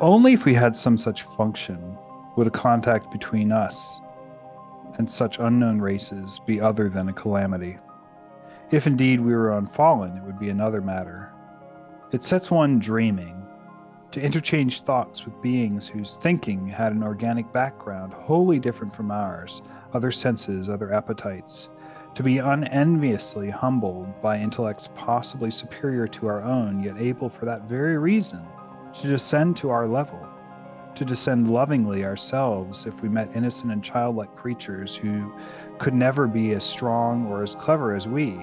Only if we had some such function would a contact between us and such unknown races be other than a calamity. If indeed we were unfallen, it would be another matter. It sets one dreaming, to interchange thoughts with beings whose thinking had an organic background wholly different from ours, other senses, other appetites, to be unenviously humbled by intellects possibly superior to our own, yet able for that very reason to descend to our level, to descend lovingly ourselves if we met innocent and childlike creatures who could never be as strong or as clever as we,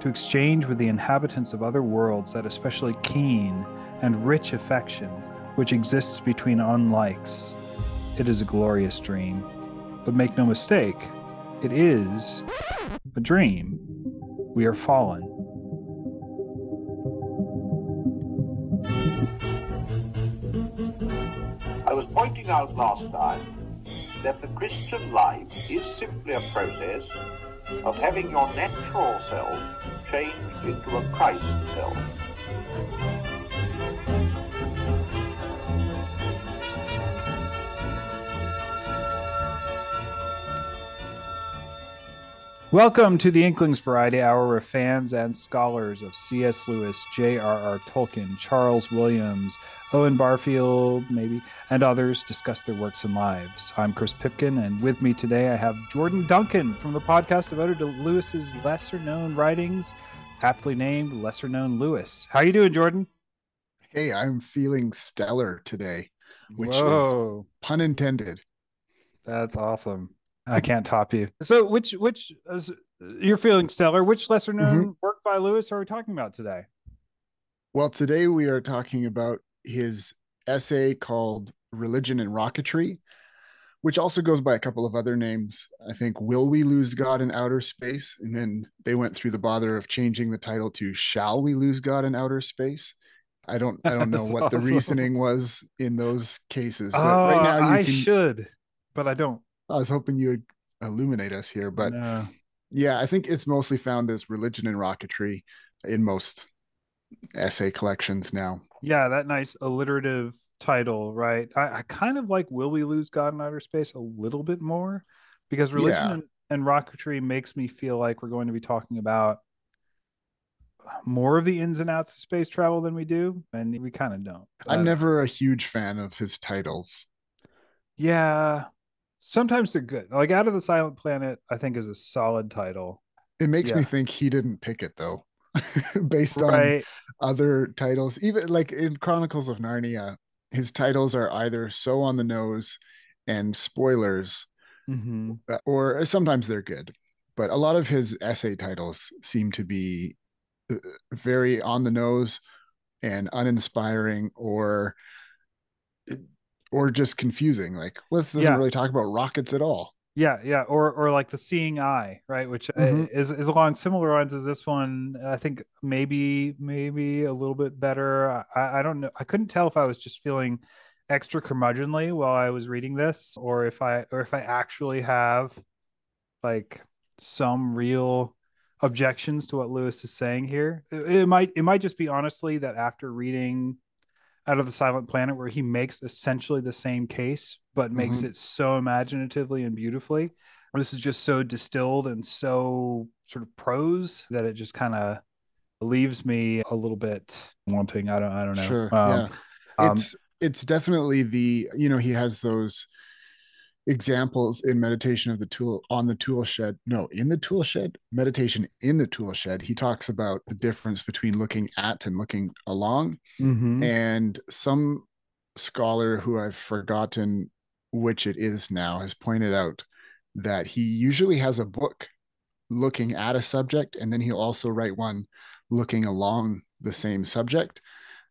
to exchange with the inhabitants of other worlds that especially keen and rich affection which exists between unlikes. It is a glorious dream. But make no mistake, it is a dream. We are fallen. Out last time that the Christian life is simply a process of having your natural self changed into a Christ self. Welcome to the Inklings Variety Hour, where fans and scholars of C.S. Lewis, J.R.R. Tolkien, Charles Williams, Owen Barfield, maybe, and others discuss their works and lives. I'm Chris Pipkin, and with me today I have Jordan Duncan from the podcast devoted to Lewis's lesser-known writings, aptly named Lesser Known Lewis. How you doing, Jordan? Hey, I'm feeling stellar today, which Whoa. is pun intended. That's awesome. I can't top you. So, which which is, you're feeling stellar? Which lesser known mm-hmm. work by Lewis are we talking about today? Well, today we are talking about his essay called Religion and Rocketry, which also goes by a couple of other names. I think Will We Lose God in Outer Space? And then they went through the bother of changing the title to Shall We Lose God in Outer Space? I don't I don't know what awesome. the reasoning was in those cases. But oh, right now you I can should, but I don't. I was hoping you would illuminate us here, but No. yeah, I think it's mostly found as religion and rocketry in most essay collections now. yeah, that nice alliterative title, right? I, I kind of like "Will We Lose God in Outer Space" a little bit more because religion Yeah. and, and rocketry makes me feel like we're going to be talking about more of the ins and outs of space travel than we do, and we kind of don't. I'm never a huge fan of his titles. Yeah. Sometimes they're good. Like Out of the Silent Planet, I think is a solid title. It makes me think he didn't pick it though, based on other titles. Even like in Chronicles of Narnia, his titles are either so on the nose and spoilers, hmm uh, or sometimes they're good. But a lot of his essay titles seem to be uh, very on the nose and uninspiring, or or just confusing. Like, this doesn't Yeah. really talk about rockets at all. Yeah, yeah. Or or like the Seeing Eye, right? Which uh, Mhm. is is along similar lines as this one. I think maybe maybe a little bit better. I, I don't know. I couldn't tell if I was just feeling extra curmudgeonly while I was reading this, or if I or if I actually have like some real objections to what Lewis is saying here. It, it might it might just be honestly that after reading out of the Silent Planet, where he makes essentially the same case, but makes Mhm. it so imaginatively and beautifully. This is just so distilled and so sort of prose that it just kind of leaves me a little bit wanting. I don't I don't know. Sure. Um, yeah. um, it's it's definitely the you know he has those examples in meditation of the tool on the tool shed. No in the tool shed? Meditation in the tool shed. He talks about the difference between looking at and looking along. Mhm. and some scholar who i've forgotten which it is now has pointed out that he usually has a book looking at a subject and then he'll also write one looking along the same subject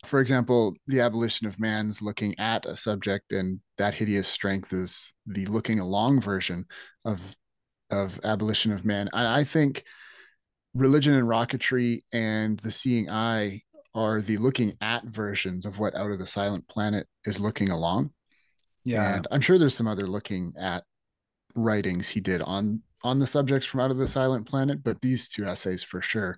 for example the abolition of man's looking at a subject and that hideous strength is the looking along version of of abolition of man and i think religion and rocketry and the seeing eye are the looking at versions of what out of the silent planet is looking along yeah. and i'm sure there's some other looking at writings he did on on the subjects from out of the silent planet but these two essays for sure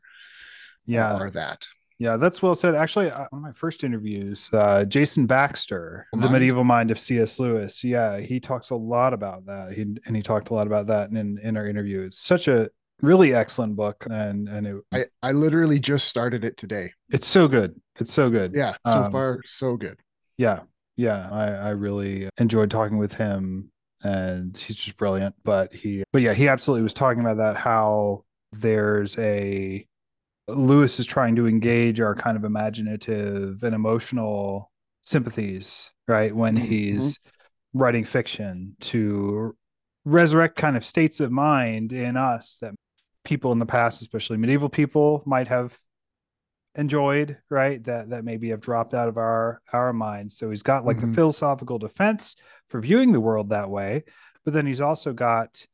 yeah. are that Yeah, that's well said. Actually, uh, one of my first interviews, uh, Jason Baxter, Mind? the medieval mind of C.S. Lewis. Yeah, he talks a lot about that. He and he talked a lot about that in in our interview. It's such a really excellent book, and and it, I, I literally just started it today. it's so good. It's so good. Yeah, so Um, far so good. Yeah, yeah. I I really enjoyed talking with him, and he's just brilliant. But he, but yeah, he absolutely was talking about that. How there's a Lewis is trying to engage our kind of imaginative and emotional sympathies, right? When Mhm, he's writing fiction to resurrect kind of states of mind in us that people in the past, especially medieval people, might have enjoyed, right? That that maybe have dropped out of our our minds. So he's got like the Mhm. philosophical defense for viewing the world that way, but then he's also got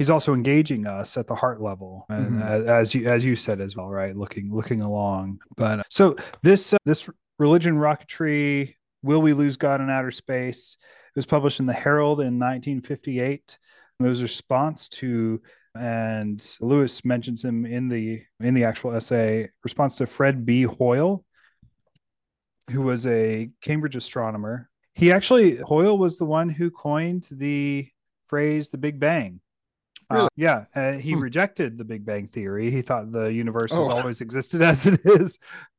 he's also engaging us at the heart level and Mhm. as, as you as you said as well right? Looking looking along. But so this uh, this religion rocketry will we lose god in outer space it was published in the herald in 1958 it was a response to and lewis mentions him in the in the actual essay response to fred b. Hoyle who was a cambridge astronomer. He actually hoyle was the one who coined the phrase the big bang uh, yeah, uh, he Hmm. rejected the Big Bang theory. He thought the universe has Oh. always existed as it is.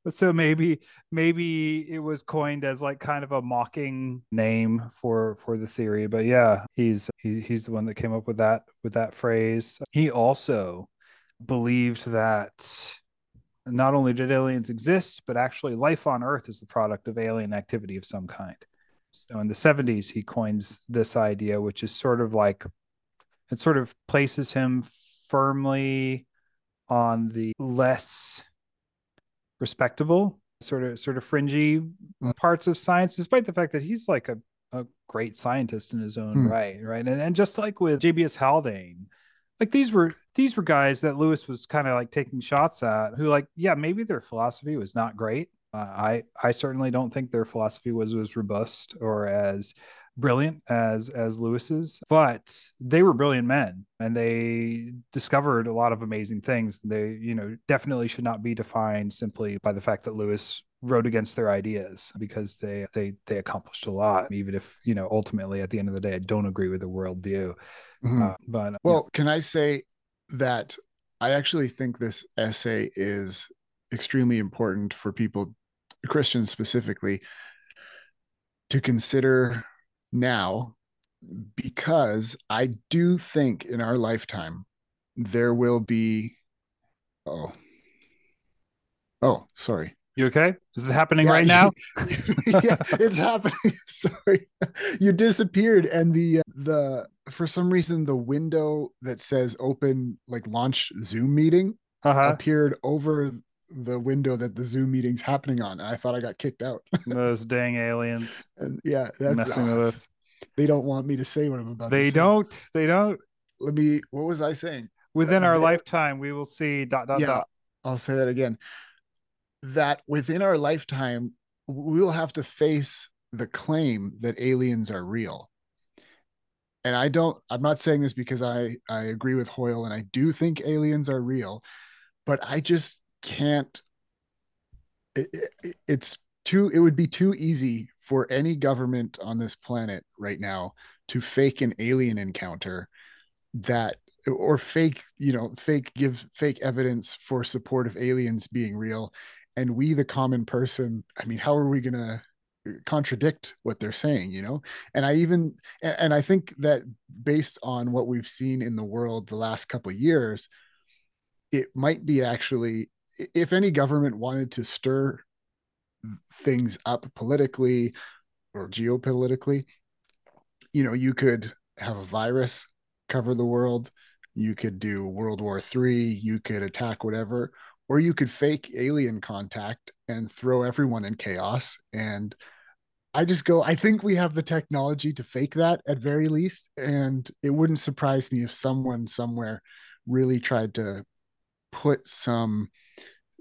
So maybe maybe it was coined as like kind of a mocking name for for the theory. But yeah, he's he, he's the one that came up with that with that phrase. He also believed that not only did aliens exist, but actually life on Earth is the product of alien activity of some kind. So in the 70s, he coins this idea, which is sort of like it sort of places him firmly on the less respectable sort of sort of fringy Mm. parts of science despite the fact that he's like a, a great scientist in his own Hmm. right right and, and just like with jbs haldane like these were these were guys that lewis was kind of like taking shots at who like yeah maybe their philosophy was not great uh, i i certainly don't think their philosophy was as robust or as brilliant as as Lewis's, but they were brilliant men and they discovered a lot of amazing things. They, you know, definitely should not be defined simply by the fact that Lewis wrote against their ideas because they they they accomplished a lot, even if you know ultimately at the end of the day I don't agree with the worldview. Mhm. Uh, but Well, can I say that I actually think this essay is extremely important for people, Christians specifically, to consider now because I do think in our lifetime there will be oh oh sorry you okay? Is it happening Yeah, right now? yeah, it's happening. Sorry, you disappeared, and the uh, the for some reason the window that says open like launch Zoom meeting Uh-huh. appeared over the window that the Zoom meeting's happening on, and I thought I got kicked out. Those dang aliens and yeah, that's messing with us. They don't want me to say what I'm about. to They say. don't. They don't. Let me. What was I saying? Within uh, our they- lifetime, we will see dot dot yeah, dot. I'll say that again. That within our lifetime, we'll have to face the claim that aliens are real. And I don't, I'm not saying this because I, I agree with Hoyle and I do think aliens are real, but I just can't. It, it, it's too, it would be too easy for any government on this planet right now to fake an alien encounter that or fake you know fake give fake evidence for support of aliens being real and we the common person i mean how are we going to uh, contradict what they're saying you know and i even and, i think that based on what we've seen in the world the last couple years it might be actually if any government wanted to stir things up politically or geopolitically you know you could have a virus cover the world you could do world war three you could attack whatever or you could fake alien contact and throw everyone in chaos. And i just go i think we have the technology to fake that at very least. And it wouldn't surprise me if someone somewhere really tried to put some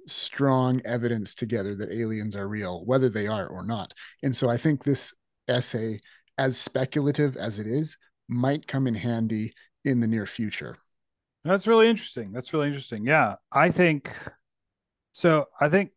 strong evidence together that aliens are real whether they are or not and so i think this essay as speculative as it is might come in handy in the near future That's really interesting. That's really interesting. Yeah. I think so. I think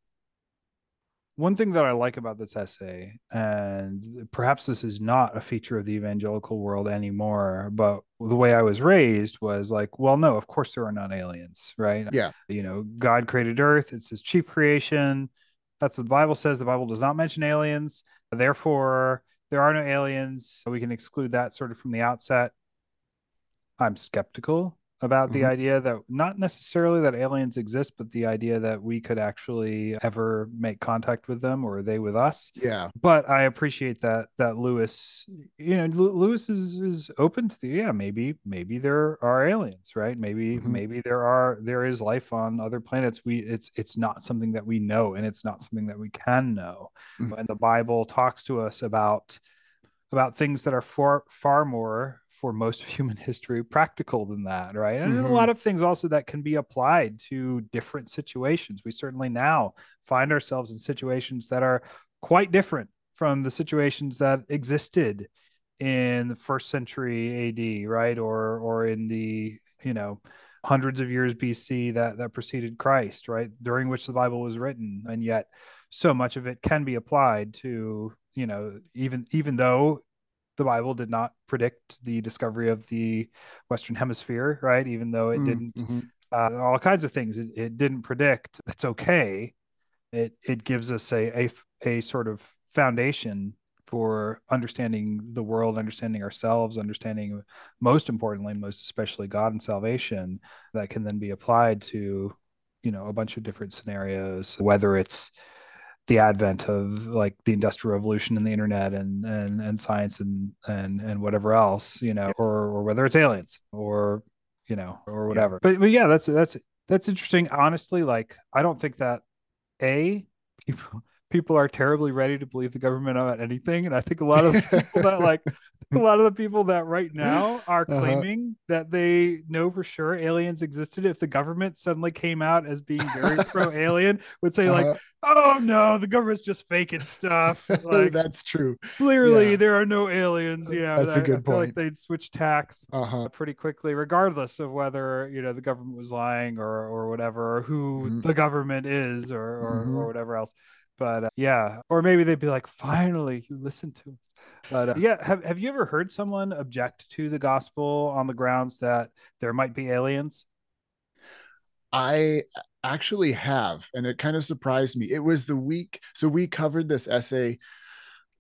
one thing that I like about this essay, and perhaps this is not a feature of the evangelical world anymore, but the way I was raised was like, well, no, of course there are not aliens, right? Yeah. You know, God created Earth, it's his chief creation. That's what the Bible says. The Bible does not mention aliens. Therefore, there are no aliens. So we can exclude that sort of from the outset. I'm skeptical about mm-hmm. the idea that not necessarily that aliens exist, but the idea that we could actually ever make contact with them or they with us. Yeah. But I appreciate that that Lewis, you know, Lewis is is open to the yeah maybe maybe there are aliens, right? Maybe mm-hmm. maybe there are there is life on other planets. We it's it's not something that we know, and it's not something that we can know. Mm-hmm. And the Bible talks to us about about things that are far far more for most of human history practical than that right? And mm-hmm. a lot of things also that can be applied to different situations. We certainly now find ourselves in situations that are quite different from the situations that existed in the first century AD right? Or or in the you know hundreds of years BC that that preceded Christ right? During which the bible was written. And yet so much of it can be applied to you know even even though the Bible did not predict the discovery of the Western Hemisphere, right? Even though it mm, didn't, mm-hmm. uh, all kinds of things it, it didn't predict. That's okay. It it gives us a, a a sort of foundation for understanding the world, understanding ourselves, understanding most importantly, most especially God and salvation that can then be applied to, you know, a bunch of different scenarios, whether it's the advent of like the industrial revolution and the internet and and and science and and and whatever else you know or or whether it's aliens or you know or whatever. Yeah. but but yeah that's that's that's interesting. Honestly like i don't think that a people people are terribly ready to believe the government about anything and i think a lot of people that like a lot of the people that right now are uh-huh. claiming that they know for sure aliens existed if the government suddenly came out as being very pro alien would say uh-huh. like oh no the government's just faking stuff like that's true clearly yeah. there are no aliens you know that's a good I point like they'd switch tacks uh-huh. pretty quickly regardless of whether you know the government was lying or or whatever or who mm-hmm. the government is or or, mm-hmm. or whatever else but uh, yeah or maybe they'd be like finally you listen to us. But uh, yeah have, have you ever heard someone object to the gospel on the grounds that there might be aliens? I actually have and it kind of surprised me. It was the week so we covered this essay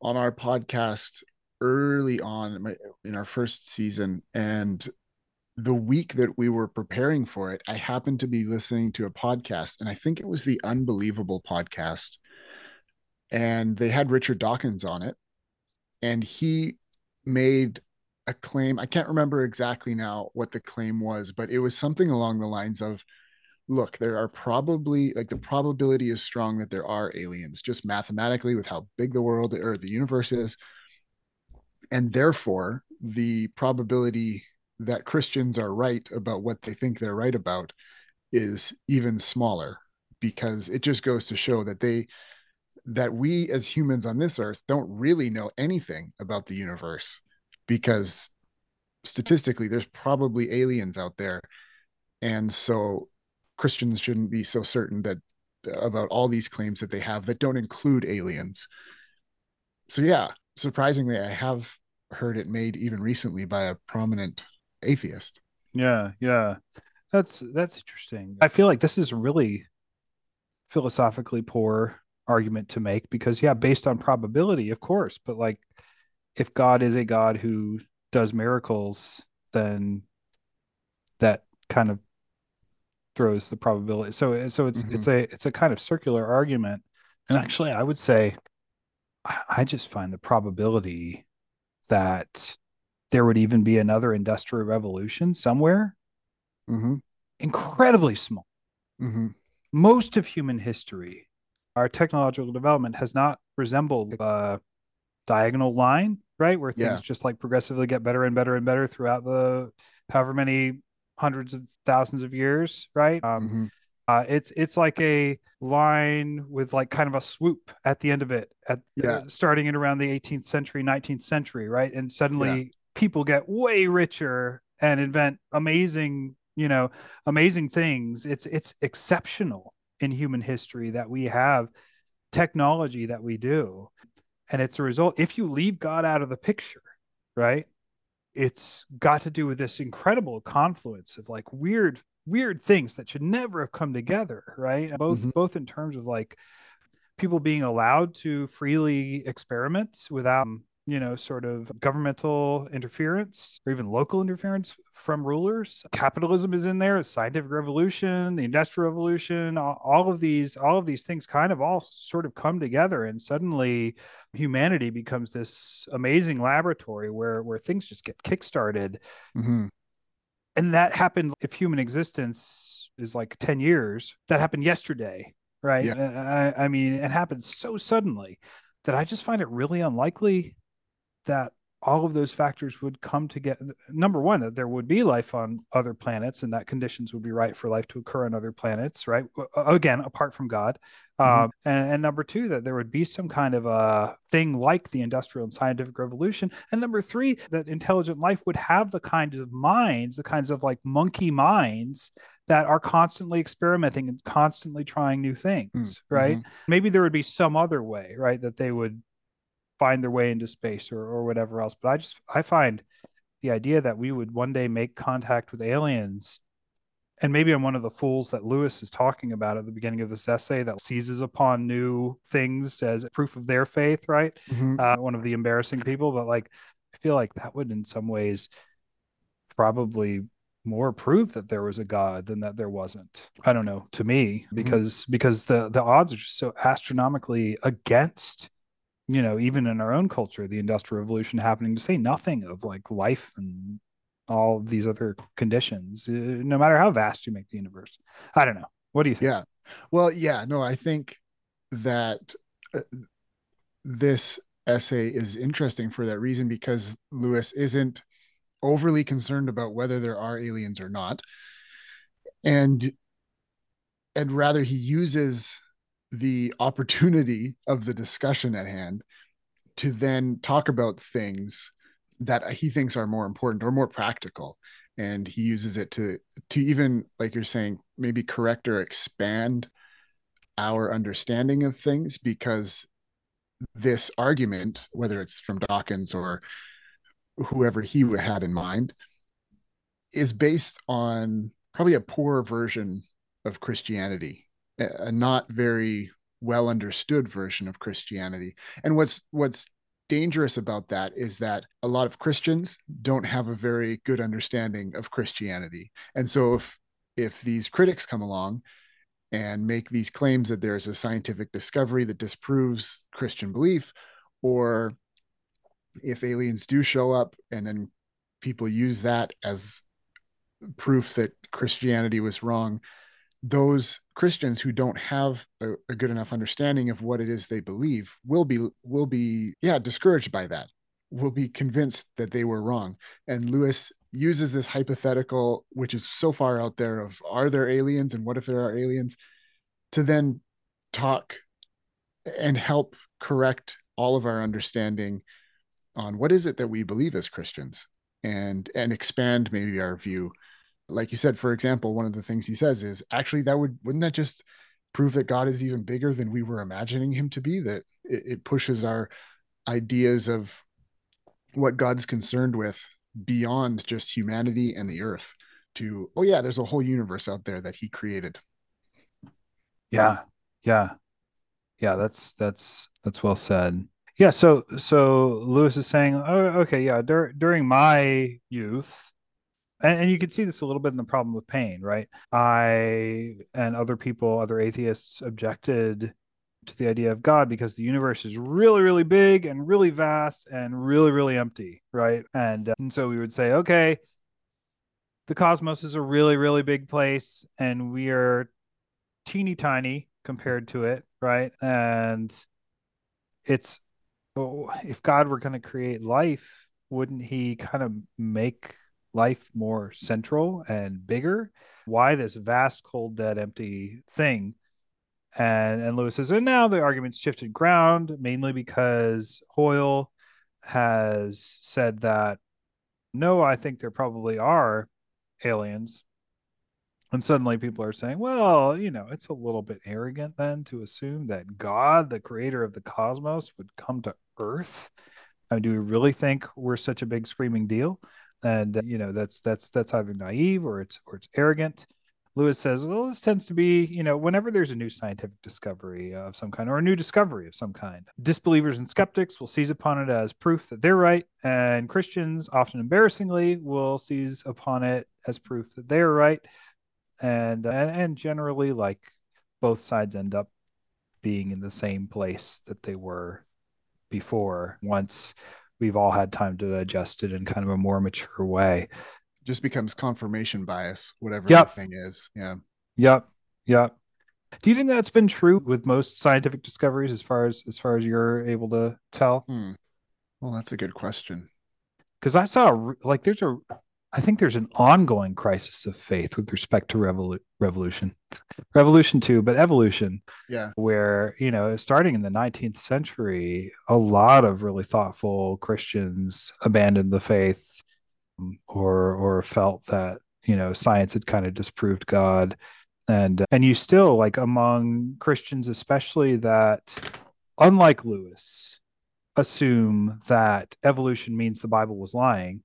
on our podcast early on in our first season and the week that we were preparing for it i happened to be listening to a podcast and i think it was the unbelievable podcast and they had richard dawkins on it and he made a claim i can't remember exactly now what the claim was but it was something along the lines of look, there are probably like the probability is strong that there are aliens just mathematically with how big the world or the universe is. And therefore, the probability that Christians are right about what they think they're right about is even smaller because it just goes to show that they that we as humans on this earth don't really know anything about the universe because statistically there's probably aliens out there and so Christians shouldn't be so certain that uh, about all these claims that they have that don't include aliens. So yeah, surprisingly, I have heard it made even recently by a prominent atheist. Yeah, yeah. That's that's interesting. I feel like this is really philosophically poor argument to make because yeah, based on probability, of course, but like if God is a God who does miracles, then that kind of throws the probability. So so it's mm-hmm. it's a it's a kind of circular argument. And actually, I would say I just find the probability that there would even be another industrial revolution somewhere mm-hmm. incredibly small. Mm-hmm. Most of human history, our technological development has not resembled a diagonal line, right? Where things yeah. just like progressively get better and better and better throughout the however many hundreds of thousands of years, right? Um, mm-hmm. uh, it's it's like a line with like kind of a swoop at the end of it, at yeah. uh, starting in around the 18th century, 19th century, right? And suddenly yeah. people get way richer and invent amazing, you know, amazing things. It's it's exceptional in human history that we have technology that we do. And it's a result, if you leave God out of the picture, right? It's got to do with this incredible confluence of like weird, weird things that should never have come together, right? Both mm-hmm. both in terms of like people being allowed to freely experiment without you know, sort of governmental interference or even local interference from rulers. Capitalism is in there, scientific revolution, the industrial revolution, all, of these, all of these things kind of all sort of come together, and suddenly humanity becomes this amazing laboratory where where things just get kickstarted. Mm-hmm. And that happened if human existence is like 10 years, that happened yesterday, right? Yeah. I, I mean, it happened so suddenly that I just find it really unlikely that all of those factors would come together. Number one, that there would be life on other planets and that conditions would be right for life to occur on other planets, right? Again, apart from God. Mm-hmm. Um, and, and, number two, that there would be some kind of a thing like the industrial and scientific revolution. And number three, that intelligent life would have the kinds of minds, the kinds of like monkey minds that are constantly experimenting and constantly trying new things, mm-hmm. right? Maybe there would be some other way, right? That they would find their way into space or, or whatever else. But I just I find the idea that we would one day make contact with aliens and maybe I'm one of the fools that Lewis is talking about at the beginning of this essay that seizes upon new things as proof of their faith, right? Mm-hmm. Uh, one of the embarrassing people, but like I feel like that would, in some ways, probably more prove that there was a God than that there wasn't. I don't know. To me, mm-hmm. because mm-hmm. because the the odds are just so astronomically against you know, even in our own culture, the industrial revolution happening, to say nothing of like life and all these other conditions, uh, no matter how vast you make the universe. I don't know. What do you think? Yeah. Well, yeah, no, I think that uh, this essay is interesting for that reason because Lewis isn't overly concerned about whether there are aliens or not. And and rather he uses the opportunity of the discussion at hand to then talk about things that he thinks are more important or more practical. And he uses it to to even like you're saying maybe correct or expand our understanding of things because this argument whether it's from dawkins or whoever he had in mind is based on probably a poor version of christianity a not very well understood version of Christianity. And what's what's dangerous about that is that a lot of Christians don't have a very good understanding of Christianity. And so if if these critics come along and make these claims that there's a scientific discovery that disproves Christian belief, or if aliens do show up and then people use that as proof that Christianity was wrong, those Christians who don't have a, a, good enough understanding of what it is they believe will be will be yeah discouraged by that will be convinced that they were wrong. And lewis uses this hypothetical which is so far out there of are there aliens and what if there are aliens to then talk and help correct all of our understanding on what is it that we believe as christians and and expand maybe our view like you said, for example, one of the things he says is actually that would wouldn't that just prove that God is even bigger than we were imagining him to be? That it, it pushes our ideas of what God's concerned with beyond just humanity and the earth to oh yeah, there's a whole universe out there that he created. Yeah. Yeah. Yeah, that's that's that's well said. Yeah, so so Lewis is saying, oh, okay, yeah, dur- during my youth, and, and you can see this a little bit in the problem with pain, right? I and other people, other atheists objected to the idea of God because the universe is really, really big and really vast and really, really empty, right? And, uh, and so we would say, okay, the cosmos is a really, really big place and we are teeny tiny compared to it, right? And it's, oh, if God were going to create life, wouldn't he kind of make life more central and bigger. Why this vast, cold, dead, empty thing? And and Lewis says, and now the argument's shifted ground, mainly because Hoyle has said that no, I think there probably are aliens. And suddenly people are saying, well, you know, it's a little bit arrogant then to assume that God, the creator of the cosmos, would come to Earth. I mean, do we really think we're such a big screaming deal? And uh, you know, that's that's that's either naive or it's or it's arrogant. Lewis says, well, this tends to be, you know, whenever there's a new scientific discovery of some kind or a new discovery of some kind, disbelievers and skeptics will seize upon it as proof that they're right. And Christians, often embarrassingly, will seize upon it as proof that they're right. And, and, and generally, like both sides end up being in the same place that they were before once we've all had time to digest it in kind of a more mature way just becomes confirmation bias, whatever yep. the thing is. Yeah. Yep. Yep. Do you think that's been true with most scientific discoveries as far as as far as you're able to tell? Hmm. Well, that's a good question. Because I saw like there's a I think there's an ongoing crisis of faith with respect to revolu- revolution, revolution too, but evolution. Yeah. Where, you know, starting in the 19th century, a lot of really thoughtful Christians abandoned the faith um, or or felt that you know science had kind of disproved God, and uh, and you still like among Christians especially that unlike Lewis assume that evolution means the Bible was lying,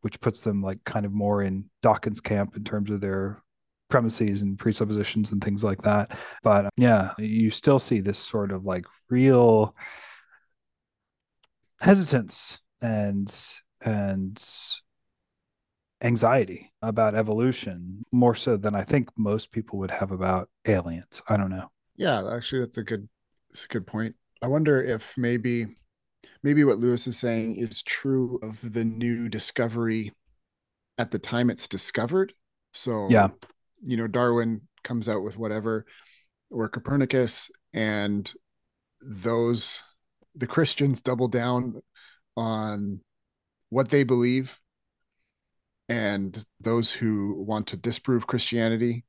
which puts them like kind of more in Dawkins camp in terms of their premises and presuppositions and things like that. But um, yeah, you still see this sort of like real hesitance and and anxiety about evolution more so than I think most people would have about aliens. I don't know. Yeah, actually that's a good that's a good point. I wonder if maybe maybe what Lewis is saying is true of the new discovery at the time it's discovered. So yeah, you know, Darwin comes out with whatever or Copernicus and those the Christians double down on what they believe and those who want to disprove christianity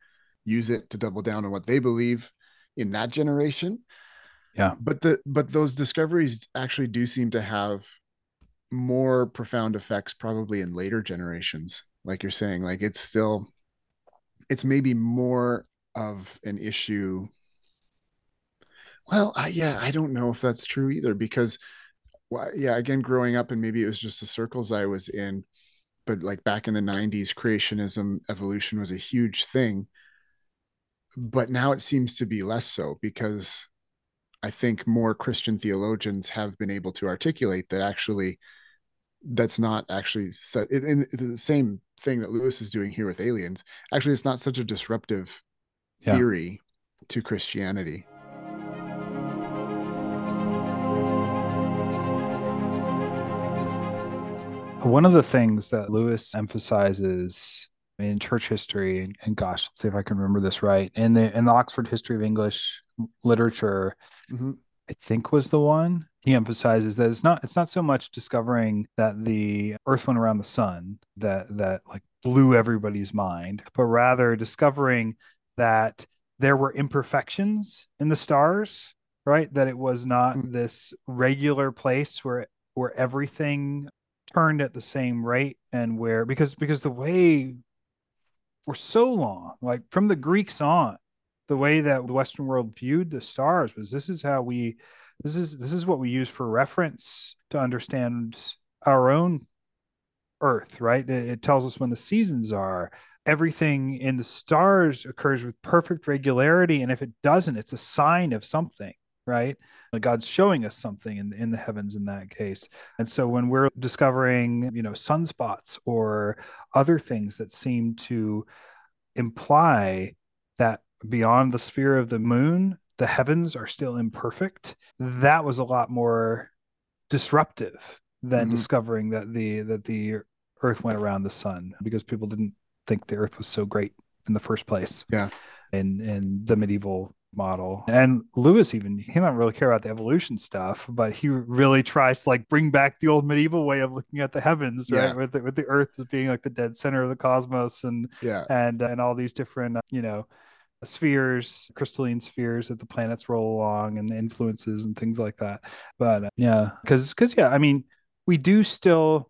use it to double down on what they believe in that generation yeah but the but those discoveries actually do seem to have more profound effects probably in later generations like you're saying like it's still it's maybe more of an issue well I, yeah i don't know if that's true either because well, yeah, again, growing up, and maybe it was just the circles I was in, but like back in the 90s, creationism, evolution was a huge thing. But now it seems to be less so because I think more Christian theologians have been able to articulate that actually that's not actually so in, in the same thing that Lewis is doing here with aliens. Actually, it's not such a disruptive yeah. theory to Christianity. One of the things that Lewis emphasizes in church history, and, and, gosh, let's see if I can remember this right, in the in the Oxford History of English Literature, mm-hmm. I think was the one he emphasizes that it's not it's not so much discovering that the Earth went around the sun that that like blew everybody's mind, but rather discovering that there were imperfections in the stars, right? That it was not mm-hmm. this regular place where where everything turned at the same rate and where because because the way for so long like from the greeks on the way that the western world viewed the stars was this is how we this is this is what we use for reference to understand our own earth right? It, it tells us when the seasons are. Everything in the stars occurs with perfect regularity and if it doesn't it's a sign of something right? God's showing us something in, in the heavens in that case. And so when we're discovering, you know, sunspots or other things that seem to imply that beyond the sphere of the moon, the heavens are still imperfect, that was a lot more disruptive than mm-hmm. discovering that the that the earth went around the sun because people didn't think the earth was so great in the first place. Yeah. In in the medieval model. And Lewis even he don't really care about the evolution stuff, but he really tries to like bring back the old medieval way of looking at the heavens, right? With the, with the Earth as being like the dead center of the cosmos, and yeah, and and all these different uh, you know spheres, crystalline spheres that the planets roll along, and the influences and things like that. But uh, yeah, because because yeah, I mean, we do still.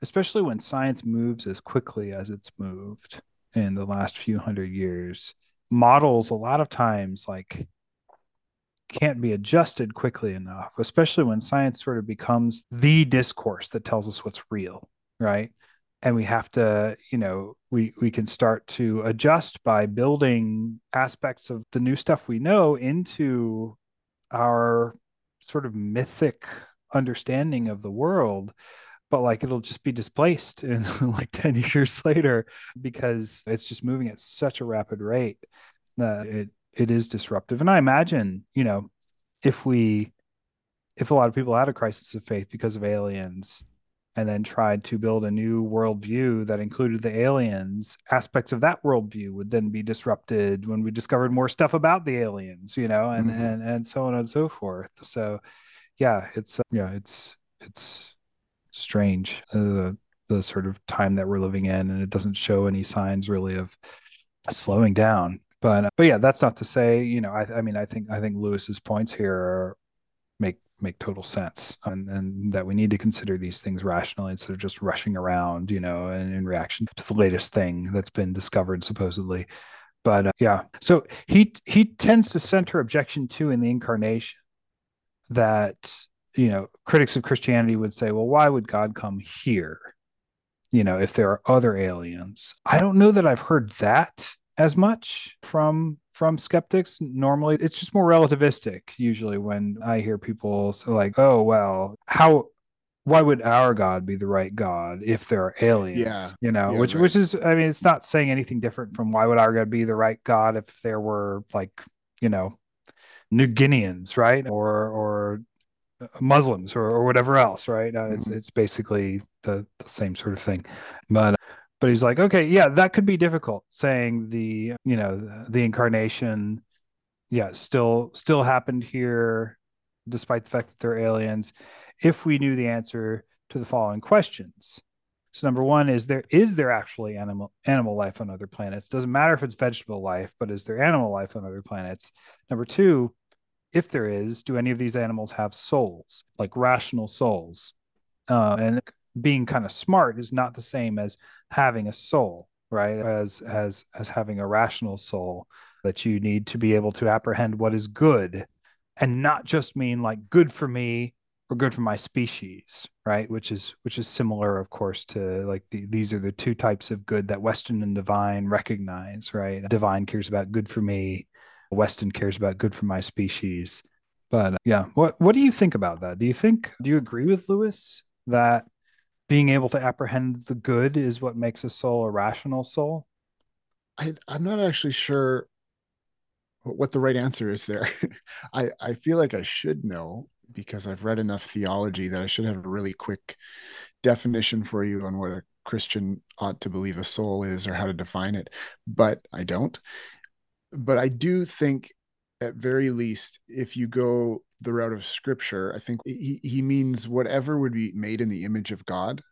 Especially when science moves as quickly as it's moved, in the last few hundred years models a lot of times like can't be adjusted quickly enough, especially when science sort of becomes the discourse that tells us what's real, right? And we have to, you know, we we can start to adjust by building aspects of the new stuff we know into our sort of mythic understanding of the world but like it'll just be displaced in like 10 years later because it's just moving at such a rapid rate that it it is disruptive and i imagine you know if we if a lot of people had a crisis of faith because of aliens and then tried to build a new worldview that included the aliens, aspects of that worldview would then be disrupted when we discovered more stuff about the aliens, you know, and mm-hmm. and and so on and so forth. So, yeah, it's uh, yeah, it's it's strange uh, the sort of time that we're living in, and it doesn't show any signs really of slowing down. But uh, but yeah, that's not to say, you know, I I mean, I think I think Lewis's points here are make make total sense and, and that we need to consider these things rationally instead of just rushing around you know in, in reaction to the latest thing that's been discovered supposedly but uh, yeah so he he tends to center objection to in the incarnation that you know critics of christianity would say well why would god come here you know if there are other aliens? I don't know that i've heard that as much from from skeptics. Normally it's just more relativistic usually when i hear people say like oh well how why would our god be the right god if there are aliens? Yeah. You know yeah, which right. which is i mean it's not saying anything different from why would our god be the right god if there were like you know new guineans right? Or or muslims or, or whatever else right? Uh, it's mm-hmm. it's basically the, the same sort of thing. But but he's like okay yeah that could be difficult saying the you know the incarnation yeah still still happened here despite the fact that they're aliens if we knew the answer to the following questions. So number one is there is there actually animal animal life on other planets? Doesn't matter if it's vegetable life but is there animal life on other planets? Number two if there is do any of these animals have souls like rational souls? Uh, and being kind of smart is not the same as having a soul right? As as as having a rational soul that you need to be able to apprehend what is good and not just mean like good for me or good for my species right? Which is which is similar of course to like the, these are the two types of good that Weston and Devine recognize right? Devine cares about good for me weston cares about good for my species but uh, yeah what what do you think about that do you think do you agree with lewis that being able to apprehend the good is what makes a soul a rational soul? I, I'm not actually sure what the right answer is there. I, I feel like I should know because I've read enough theology that I should have a really quick definition for you on what a Christian ought to believe a soul is or how to define it, but I don't. But I do think, at very least, if you go the route of scripture, I think he, he means whatever would be made in the image of God.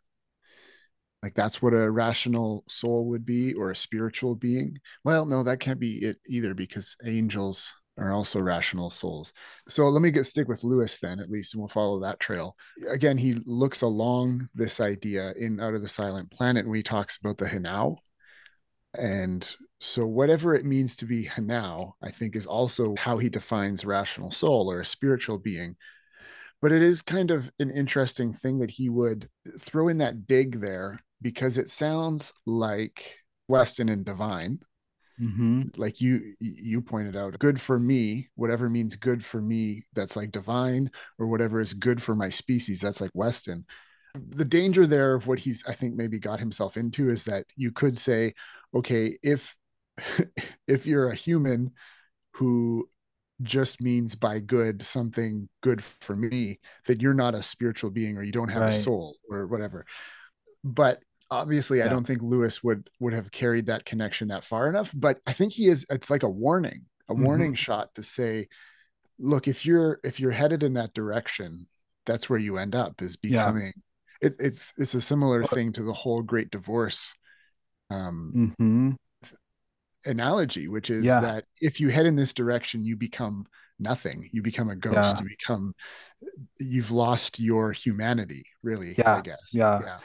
Like that's what a rational soul would be or a spiritual being. Well, no, that can't be it either because angels are also rational souls. So let me get stick with Lewis then, at least, and we'll follow that trail. Again, he looks along this idea in Out of the Silent Planet when he talks about the hnau. And so, whatever it means to be hnau, I think is also how he defines rational soul or a spiritual being. But it is kind of an interesting thing that he would throw in that dig there because it sounds like Weston and Devine. Mm-hmm. Like you you pointed out, good for me, whatever means good for me, that's like Devine, or whatever is good for my species, that's like Weston. The danger there of what he's, I think, maybe got himself into is that you could say, okay, if if you're a human who just means by good something good for me that you're not a spiritual being or you don't have right. a soul or whatever but obviously yeah. i don't think lewis would would have carried that connection that far enough but i think he is it's like a warning a mm-hmm. warning shot to say look if you're if you're headed in that direction that's where you end up is becoming yeah. it, it's it's a similar thing to the whole great divorce um mm-hmm analogy, which is yeah. that if you head in this direction, you become nothing. You become a ghost. Yeah. You become, you've lost your humanity, really. Yeah. I guess. Yeah. yeah.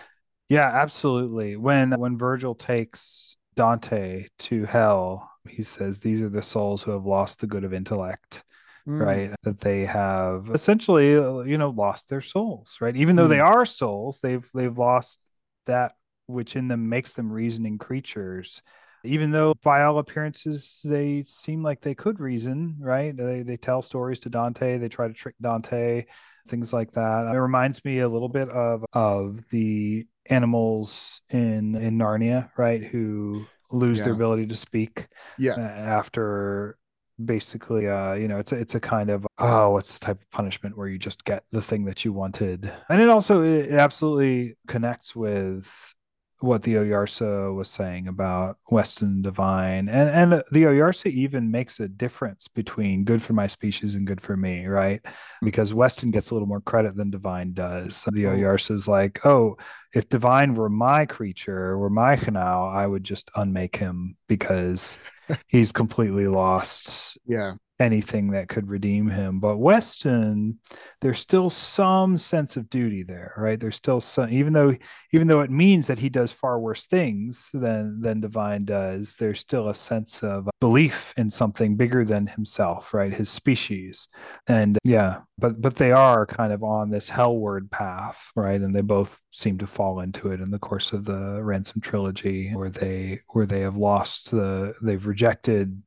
Yeah, absolutely. When when Virgil takes Dante to hell, he says these are the souls who have lost the good of intellect. Mm. Right, that they have essentially, you know, lost their souls. Right, even though mm. they are souls, they've they've lost that which in them makes them reasoning creatures. Even though by all appearances they seem like they could reason right? They, they tell stories to dante they try to trick dante things like that. It reminds me a little bit of of the animals in in narnia right? Who lose yeah. their ability to speak yeah. after basically uh you know it's a, it's a kind of oh what's the type of punishment where you just get the thing that you wanted? And it also it absolutely connects with what the Oyarsa was saying about Weston Devine, and and the Oyarsa even makes a difference between good for my species and good for me, right? Mm-hmm. Because Weston gets a little more credit than Devine does. The mm-hmm. Oyarsa is like, oh, if Devine were my creature, were my hnau, I would just unmake him because he's completely lost. Yeah anything that could redeem him. But Weston, there's still some sense of duty there, right? There's still some, even though even though it means that he does far worse things than than Devine does, there's still a sense of belief in something bigger than himself, right? His species, and yeah, but but they are kind of on this hellward path, right? And they both seem to fall into it in the course of the ransom trilogy, where they where they have lost the they've rejected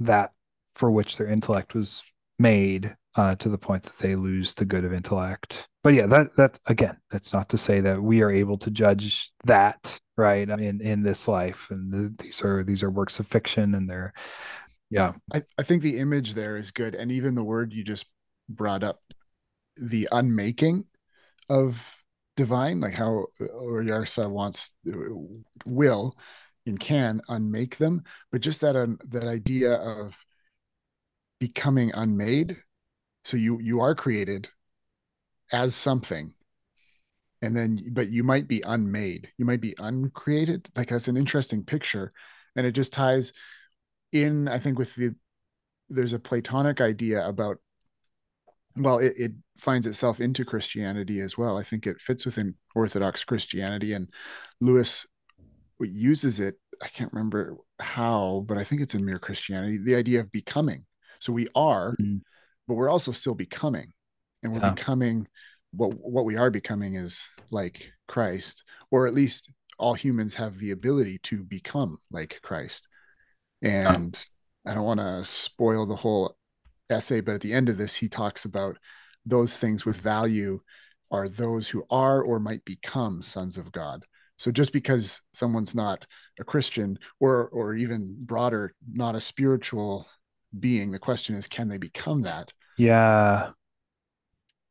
that for which their intellect was made uh, to the point that they lose the good of intellect. But yeah, that that's again, that's not to say that we are able to judge that right in in this life. And the, these are these are works of fiction, and they're yeah. I, I think the image there is good, and even the word you just brought up, the unmaking of Devine, like how Oyarsa wants will and can unmake them, but just that um, that idea of becoming unmade. So you you are created as something. And then but you might be unmade. You might be uncreated. Like that's an interesting picture. And it just ties in i think with the there's a platonic idea about well it, it finds itself into christianity as well. I think it fits within orthodox christianity and lewis uses it. I can't remember how but i think it's in mere christianity the idea of becoming so we are, mm-hmm. but we're also still becoming, and we're yeah. becoming what what we are becoming is like Christ, or at least all humans have the ability to become like Christ. And yeah. I don't want to spoil the whole essay, but at the end of this, he talks about those things with value are those who are or might become sons of God. So just because someone's not a Christian or or even broader, not a spiritual being. The question is, can they become that? Yeah.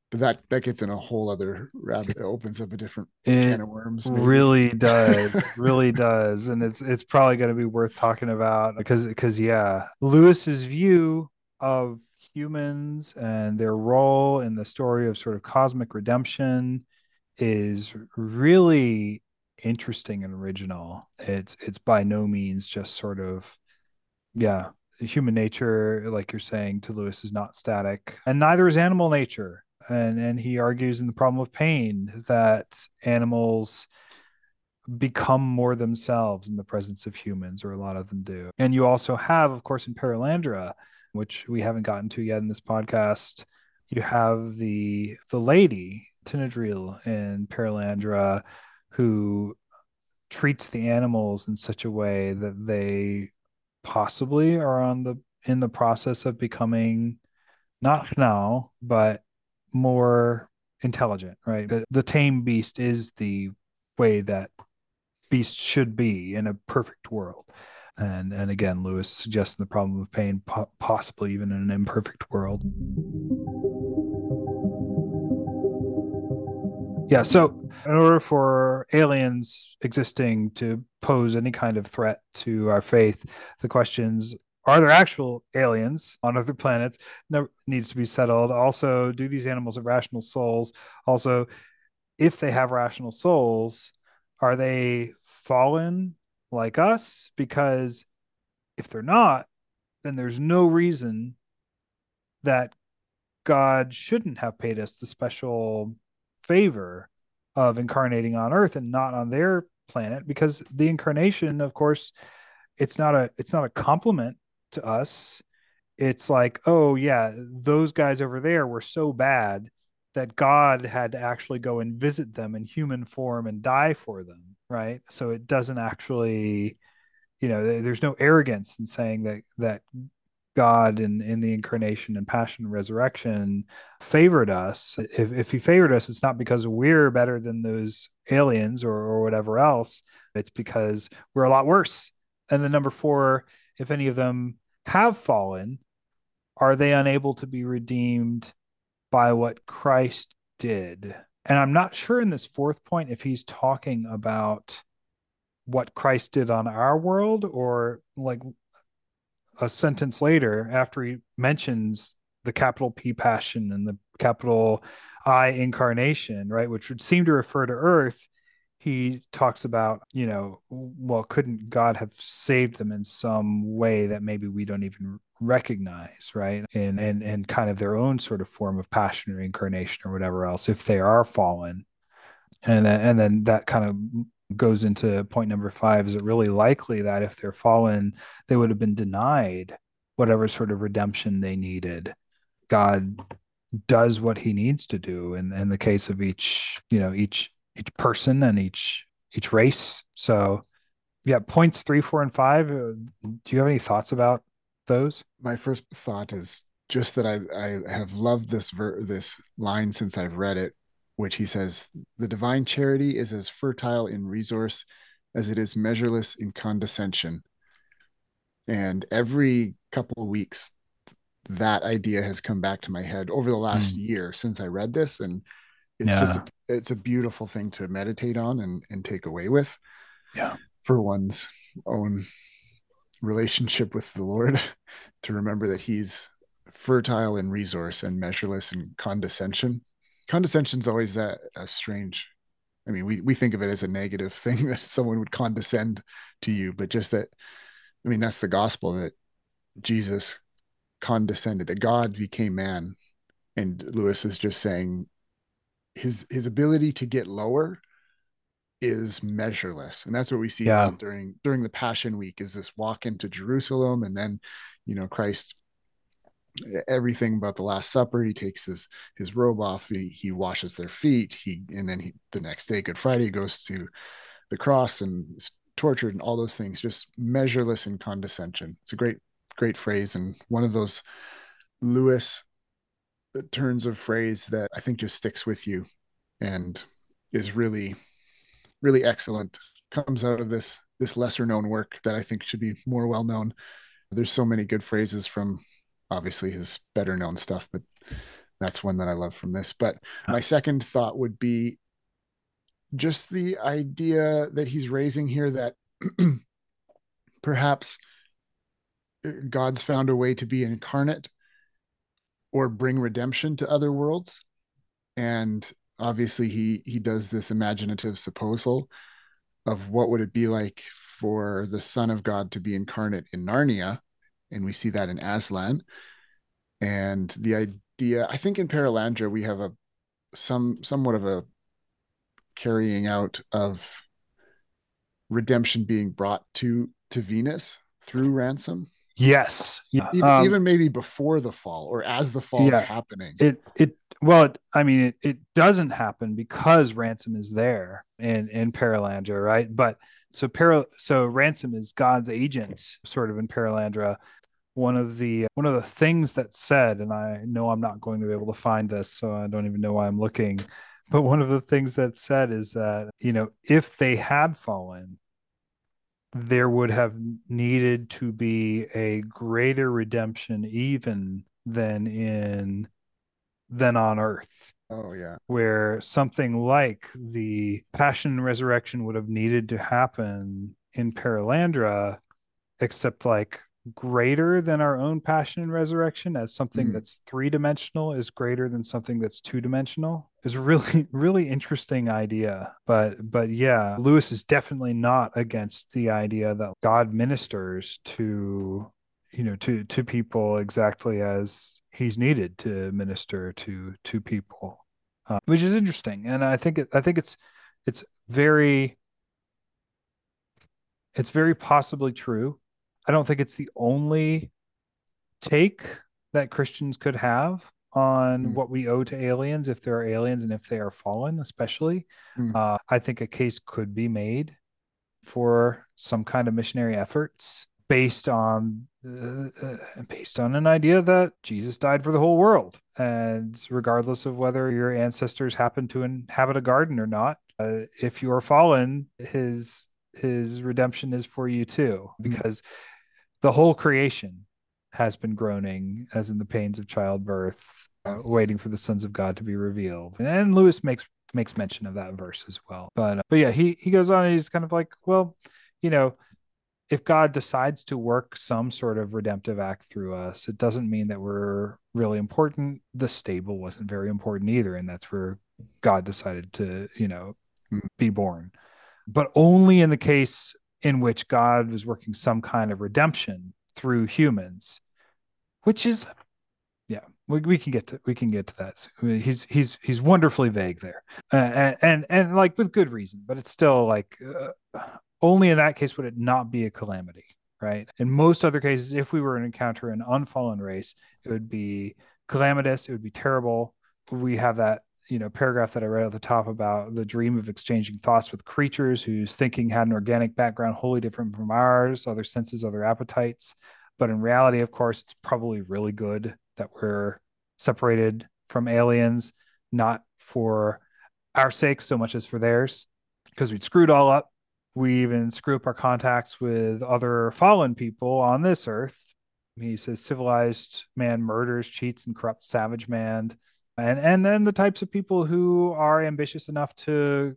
But that that gets in a whole other rabbit. It opens up a different it can of worms. Maybe. Really does, really does, and it's it's probably going to be worth talking about because because yeah, Lewis's view of humans and their role in the story of sort of cosmic redemption is really interesting and original. It's it's by no means just sort of yeah human nature, like you're saying to Lewis, is not static, and neither is animal nature. And and he argues in the problem of pain that animals become more themselves in the presence of humans, or a lot of them do. And you also have, of course, in Perelandra, which we haven't gotten to yet in this podcast, you have the the lady Tinidril in Perelandra who treats the animals in such a way that they possibly are on the in the process of becoming not now but more intelligent right? The, the tame beast is the way that beasts should be in a perfect world. And and again lewis suggests the problem of pain po- possibly even in an imperfect world yeah. So, in order for aliens existing to pose any kind of threat to our faith, the questions are there actual aliens on other planets no, needs to be settled. Also, do these animals have rational souls? Also, if they have rational souls, are they fallen like us? Because if they're not, then there's no reason that God shouldn't have paid us the special favor of incarnating on earth and not on their planet because the incarnation of course it's not a it's not a compliment to us. It's like oh yeah those guys over there were so bad that god had to actually go and visit them in human form and die for them right? So it doesn't actually you know there's no arrogance in saying that that God in, in the incarnation and passion and resurrection favored us. If, if he favored us, it's not because we're better than those aliens or, or whatever else. It's because we're a lot worse. And the number four, if any of them have fallen, are they unable to be redeemed by what Christ did? And I'm not sure in this fourth point if he's talking about what Christ did on our world or like a sentence later after he mentions the capital P passion and the capital I incarnation, right, which would seem to refer to earth, he talks about, you know, well, couldn't God have saved them in some way that maybe we don't even recognize, right? And and and kind of their own sort of form of passion or incarnation or whatever else, if they are fallen. And and then that kind of goes into point number five is it really likely that if they're fallen they would have been denied whatever sort of redemption they needed? God does what he needs to do in, in the case of each you know each each person and each each race. So yeah points three four and five uh, do you have any thoughts about those? My first thought is just that i i have loved this ver- this line since i've read it which he says the divine charity is as fertile in resource as it is measureless in condescension. And every couple of weeks, that idea has come back to my head over the last mm. year since I read this. And it's yeah. just, it's a beautiful thing to meditate on and, and take away with. Yeah. For one's own relationship with the Lord, to remember that he's fertile in resource and measureless in condescension condescension is always that a strange i mean we, we think of it as a negative thing that someone would condescend to you but just that i mean that's the gospel that jesus condescended that god became man and lewis is just saying his his ability to get lower is measureless and that's what we see yeah. during during the passion week is this walk into jerusalem and then you know christ everything about the last supper. He takes his his robe off. He, he washes their feet. He and then he, the next day good friday goes to the cross and is tortured and all those things just measureless in condescension. It's a great great phrase and one of those lewis uh, turns of phrase that i think just sticks with you and is really really excellent. Comes out of this this lesser known work that i think should be more well known there's so many good phrases from obviously his better known stuff, but that's one that I love from this. But my second thought would be just the idea that he's raising here that perhaps uh, God's found a way to be incarnate or bring redemption to other worlds. And obviously he he does this imaginative supposal of what would it be like for the son of God to be incarnate in Narnia and we see that in Aslan. And the idea, I think in Perelandra we have a some somewhat of a carrying out of redemption being brought to to Venus through ransom. Yes, even, um, even maybe before the fall or as the fall yeah, is happening. It it well, it, I mean, it, it doesn't happen because ransom is there in in Perelandra, right? But so para so ransom is God's agent, sort of in Perelandra. One of the one of the things that said, and I know I'm not going to be able to find this, so I don't even know why I'm looking. But one of the things that said is that you know if they had fallen, there would have needed to be a greater redemption even than in than on earth Oh yeah. Where something like the passion and resurrection would have needed to happen in Perelandra, except like greater than our own passion and resurrection as something mm. that's three dimensional is greater than something that's two dimensional is really really interesting idea but but yeah lewis is definitely not against the idea that god ministers to you know to to people exactly as he's needed to minister to to people, uh, which is interesting. And I think it, I think it's it's very It's very possibly true. I don't think it's the only take that Christians could have on mm. what we owe to aliens if there are aliens and if they are fallen, especially. Mm. Uh, I think a case could be made for some kind of missionary efforts based on uh, uh, based on an idea that Jesus died for the whole world, and regardless of whether your ancestors happen to inhabit a garden or not, uh, if you are fallen, his his redemption is for you too, hmm. because the whole creation has been groaning as in the pains of childbirth, uh, waiting for the sons of God to be revealed. And, and Lewis makes makes mention of that verse as well. But uh, but yeah, he he goes on and he's kind of like, well, you know, if God decides to work some sort of redemptive act through us, it doesn't mean that we're really important. The stable wasn't very important either, and that's where God decided to, you know, hmm. be born. But only in the case in which God was working some kind of redemption through humans, which is yeah we, we can get to we can get to that he's he's he's wonderfully vague there uh, and, and and like with good reason but it's still like uh, only in that case would it not be a calamity right? In most other cases if we were to encounter an unfallen race it would be calamitous it would be terrible. We have that you know paragraph that i read at the top about the dream of exchanging thoughts with creatures whose thinking had an organic background wholly different from ours other senses other appetites. But in reality of course it's probably really good that we're separated from aliens, not for our sake so much as for theirs, because we'd screwed all up. We even screw up our contacts with other fallen people on this earth. He says civilized man murders, cheats, and corrupts savage man. And and then the types of people who are ambitious enough to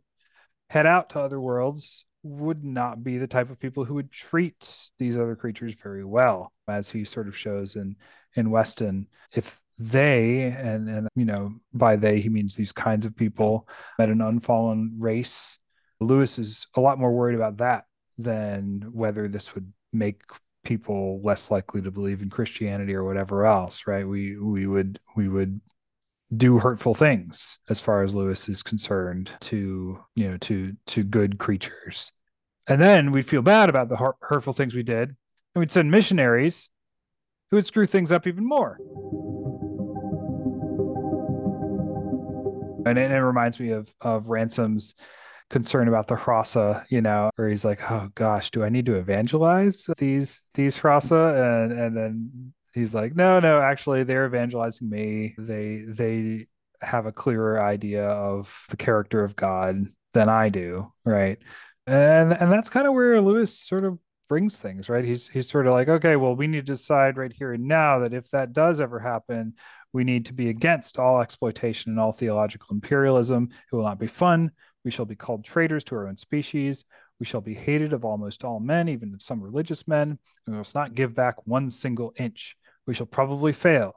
head out to other worlds would not be the type of people who would treat these other creatures very well, as he sort of shows in in Weston. If they and and you know by they he means these kinds of people met an unfallen race, Lewis is a lot more worried about that than whether this would make people less likely to believe in Christianity or whatever else, right? We we would we would do hurtful things as far as Lewis is concerned to you know to to good creatures. And then we'd feel bad about the hurtful things we did. And we'd send missionaries who would screw things up even more. And it, it reminds me of of Ransom's concern about the hrossa, you know, where he's like, "Oh gosh, do I need to evangelize these these hrossa?" And and then he's like, "No, no, actually, they're evangelizing me. They they have a clearer idea of the character of God than I do, right?" And and that's kind of where Lewis sort of brings things, right? He's he's sort of like, okay, well, we need to decide right here and now that if that does ever happen, we need to be against all exploitation and all theological imperialism. It will not be fun. We shall be called traitors to our own species. We shall be hated of almost all men, even of some religious men. We must not give back one single inch. We shall probably fail.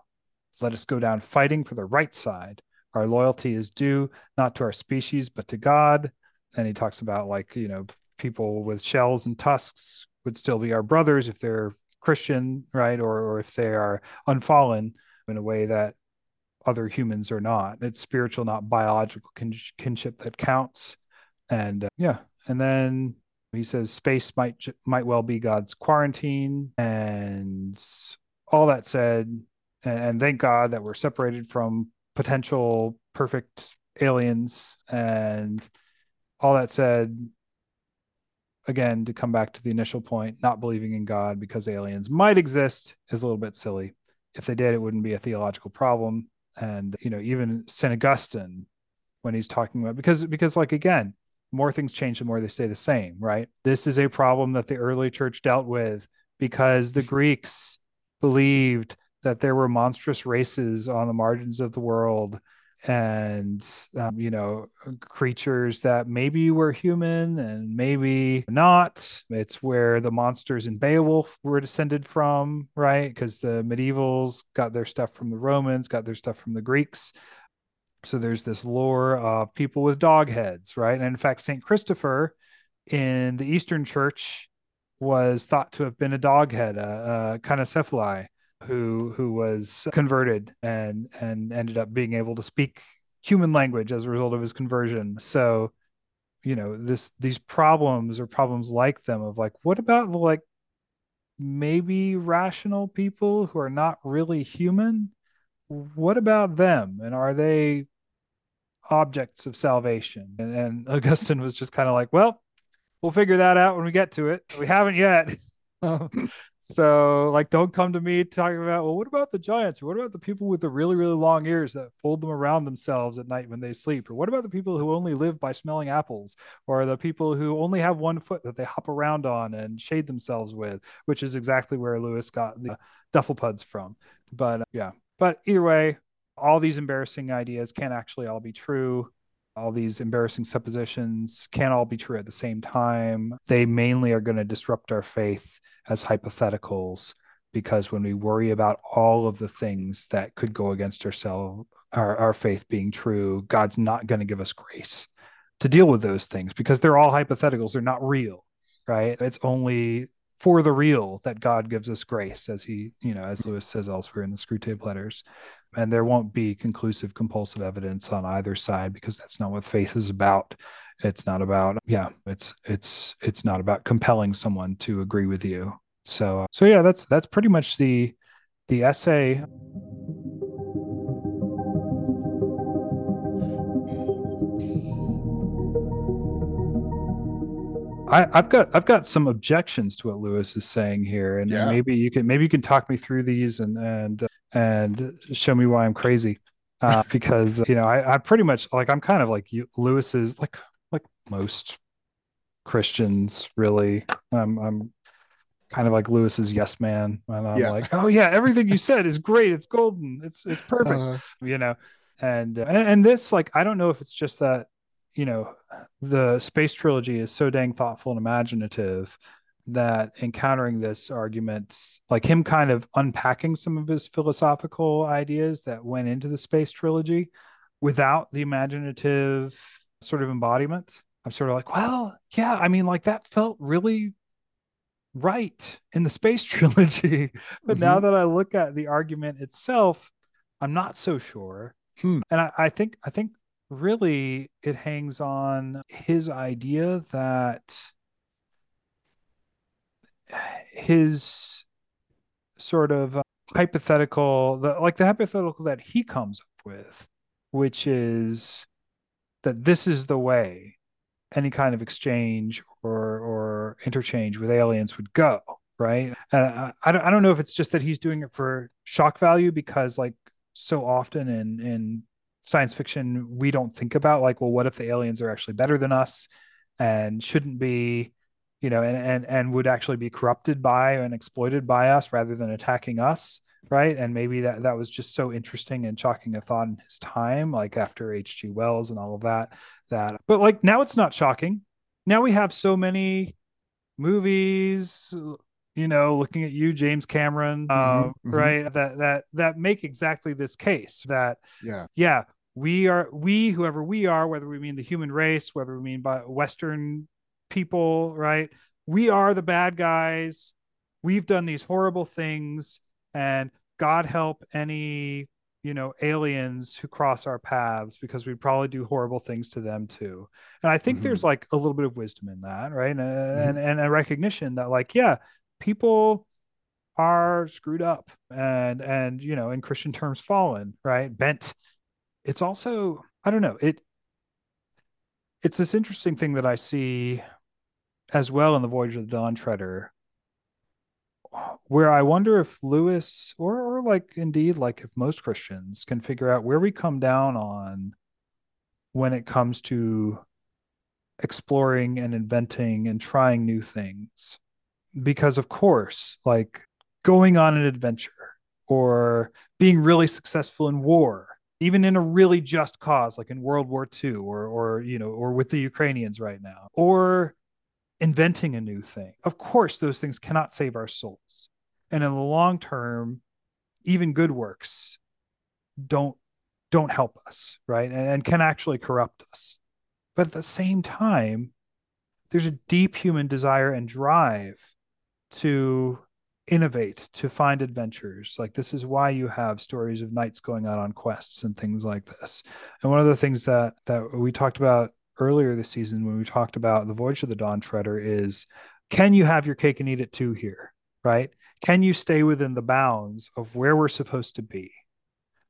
Let us go down fighting for the right side. Our loyalty is due not to our species, but to God. And he talks about like, you know, people with shells and tusks would still be our brothers if they're Christian, right? Or, or if they are unfallen in a way that other humans or not. It's spiritual, not biological kin- kinship that counts. And uh, yeah, and then he says space might might well be God's quarantine, and all that said, and, and thank God that we're separated from potential perfect aliens, and all that said, again, to come back to the initial point, not believing in God because aliens might exist is a little bit silly. If they did, it wouldn't be a theological problem. And you know, even Saint Augustine, when he's talking about because because like again, more things change the more they stay the same, right? This is a problem that the early church dealt with because the Greeks believed that there were monstrous races on the margins of the world and um, you know creatures that maybe were human and maybe not. It's where the monsters in beowulf were descended from right? Because the medievals got their stuff from the romans got their stuff from the greeks. So there's this lore of people with dog heads right? And in fact saint christopher in the eastern church was thought to have been a dog head a, a cynocephali who who was converted and and ended up being able to speak human language as a result of his conversion. So you know this these problems or problems like them of like what about like maybe rational people who are not really human? What about them? And are they objects of salvation? And, and augustine was just kind of like well we'll figure that out when we get to it. We haven't yet um, so like don't come to me talking about well what about the giants? Or what about the people with the really really long ears that fold them around themselves at night when they sleep? Or what about the people who only live by smelling apples? Or the people who only have one foot that they hop around on and shade themselves with which is exactly where lewis got the Dufflepuds from. But uh, yeah. But either way all these embarrassing ideas can't actually all be true all these embarrassing suppositions can't all be true at the same time. They mainly are going to disrupt our faith as hypotheticals because when we worry about all of the things that could go against ourselves, our, our faith being true, God's not going to give us grace to deal with those things because they're all hypotheticals. They're not real, right? It's only for the real that God gives us grace, as he, you know, as Lewis says elsewhere in the Screwtape letters. And there won't be conclusive compulsive evidence on either side because that's not what faith is about. It's not about, yeah, it's it's it's not about compelling someone to agree with you. So uh, so yeah, that's that's pretty much the the essay I, have got I've got some objections to what Lewis is saying here, and, yeah. maybe you can maybe you can talk me through these and and uh, and show me why I'm crazy, uh, because you know I, I pretty much like I'm kind of like you, Lewis is like like most Christians really. I'm I'm kind of like Lewis's yes man, and I'm yeah. like, oh yeah, everything you said is great, it's golden, it's it's perfect, uh, you know, and, and and this like I don't know if it's just that you know, the space trilogy is so dang thoughtful and imaginative that encountering this argument, like him kind of unpacking some of his philosophical ideas that went into the space trilogy without the imaginative sort of embodiment, I'm sort of like, well, yeah, I mean, like that felt really right in the space trilogy. but mm-hmm. now that I look at the argument itself, I'm not so sure. Hmm. And I, I think I think really it hangs on his idea that his sort of uh, hypothetical the like the hypothetical that he comes up with which is that this is the way any kind of exchange or or interchange with aliens would go right? And I, I, don't, I don't know if it's just that he's doing it for shock value because like so often in in science fiction we don't think about like well what if the aliens are actually better than us and shouldn't be you know and and and would actually be corrupted by and exploited by us rather than attacking us right? And maybe that that was just so interesting and shocking a thought in his time like after hg wells and all of that that but like now it's not shocking. Now we have so many movies you know looking at you james cameron mm-hmm, mm-hmm. right? That that that make exactly this case that yeah. yeah we are we whoever we are whether we mean the human race whether we mean by western people right? We are the bad guys. We've done these horrible things and god help any you know aliens who cross our paths because we'd probably do horrible things to them too. And i think mm-hmm. there's like a little bit of wisdom in that right? And, mm-hmm. and and a recognition that like yeah people are screwed up and and you know in christian terms fallen right? Bent. It's also i don't know it it's this interesting thing that i see as well in the voyage of the dawn treader where i wonder if lewis or, or like indeed like if most christians can figure out where we come down on when it comes to exploring and inventing and trying new things. Because of course like going on an adventure or being really successful in war even in a really just cause like in World War II or or you know or with the Ukrainians right now or inventing a new thing. Of course those things cannot save our souls. And in the long term even good works don't don't help us, right? And, and can actually corrupt us. But at the same time there's a deep human desire and drive to innovate to find adventures like this is why you have stories of knights going out on quests and things like this and one of the things that that we talked about earlier this season when we talked about the voyage of the dawn treader is can you have your cake and eat it too here right? Can you stay within the bounds of where we're supposed to be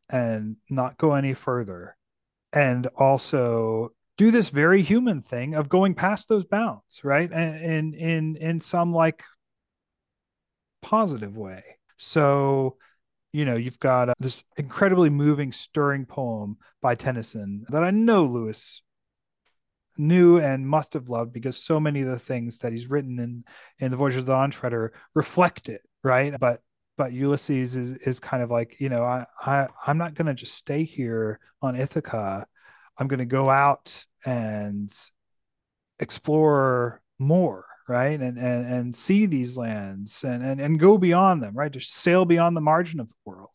and not go any further? And also do this very human thing of going past those bounds right? And in in in some like positive way. So you know you've got uh, this incredibly moving stirring poem by tennyson that i know lewis knew and must have loved because so many of the things that he's written in in the voyage of the dawn treader reflect it right? But but ulysses is is kind of like you know i, I i'm not going to just stay here on ithaca. I'm going to go out and explore more right? And and and see these lands and and, and go beyond them right? Just sail beyond the margin of the world.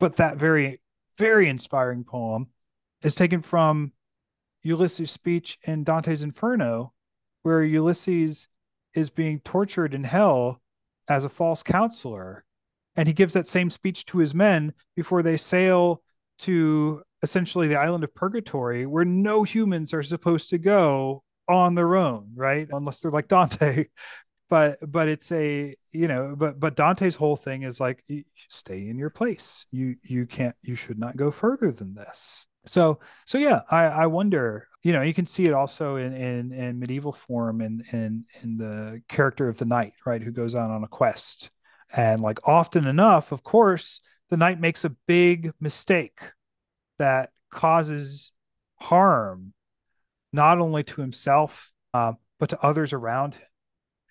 But that very very inspiring poem is taken from ulysses speech in dante's inferno where ulysses is being tortured in hell as a false counselor and he gives that same speech to his men before they sail to essentially the island of purgatory where no humans are supposed to go on their own, right? Unless they're like Dante. But but it's a you know but but Dante's whole thing is like stay in your place. You you can't you should not go further than this. So so yeah, I I wonder you know you can see it also in in, in medieval form in in in the character of the knight right who goes on on a quest. And like often enough of course the knight makes a big mistake that causes harm not only to himself uh, but to others around him.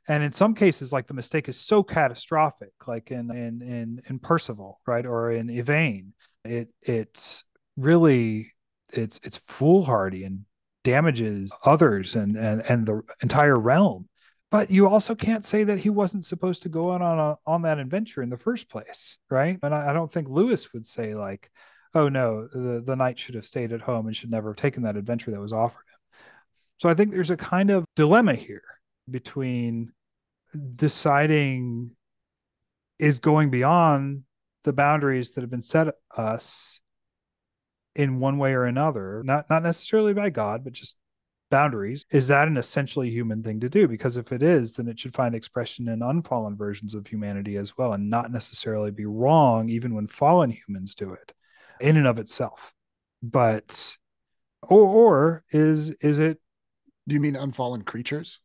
And in some cases like the mistake is so catastrophic like in in in, in percival right or in yvain it it's really it's it's foolhardy and damages others and and and the entire realm but you also can't say that he wasn't supposed to go on on, a, on that adventure in the first place right and I, I don't think lewis would say like oh no the, the knight should have stayed at home and should never have taken that adventure that was offered him." so I think there's a kind of dilemma here between deciding is going beyond the boundaries that have been set us in one way or another, not not necessarily by God, but just boundaries. Is that an essentially human thing to do? Because if it is, then it should find expression in unfallen versions of humanity as well, and not necessarily be wrong even when fallen humans do it in and of itself. But or or is is it do you mean unfallen creatures?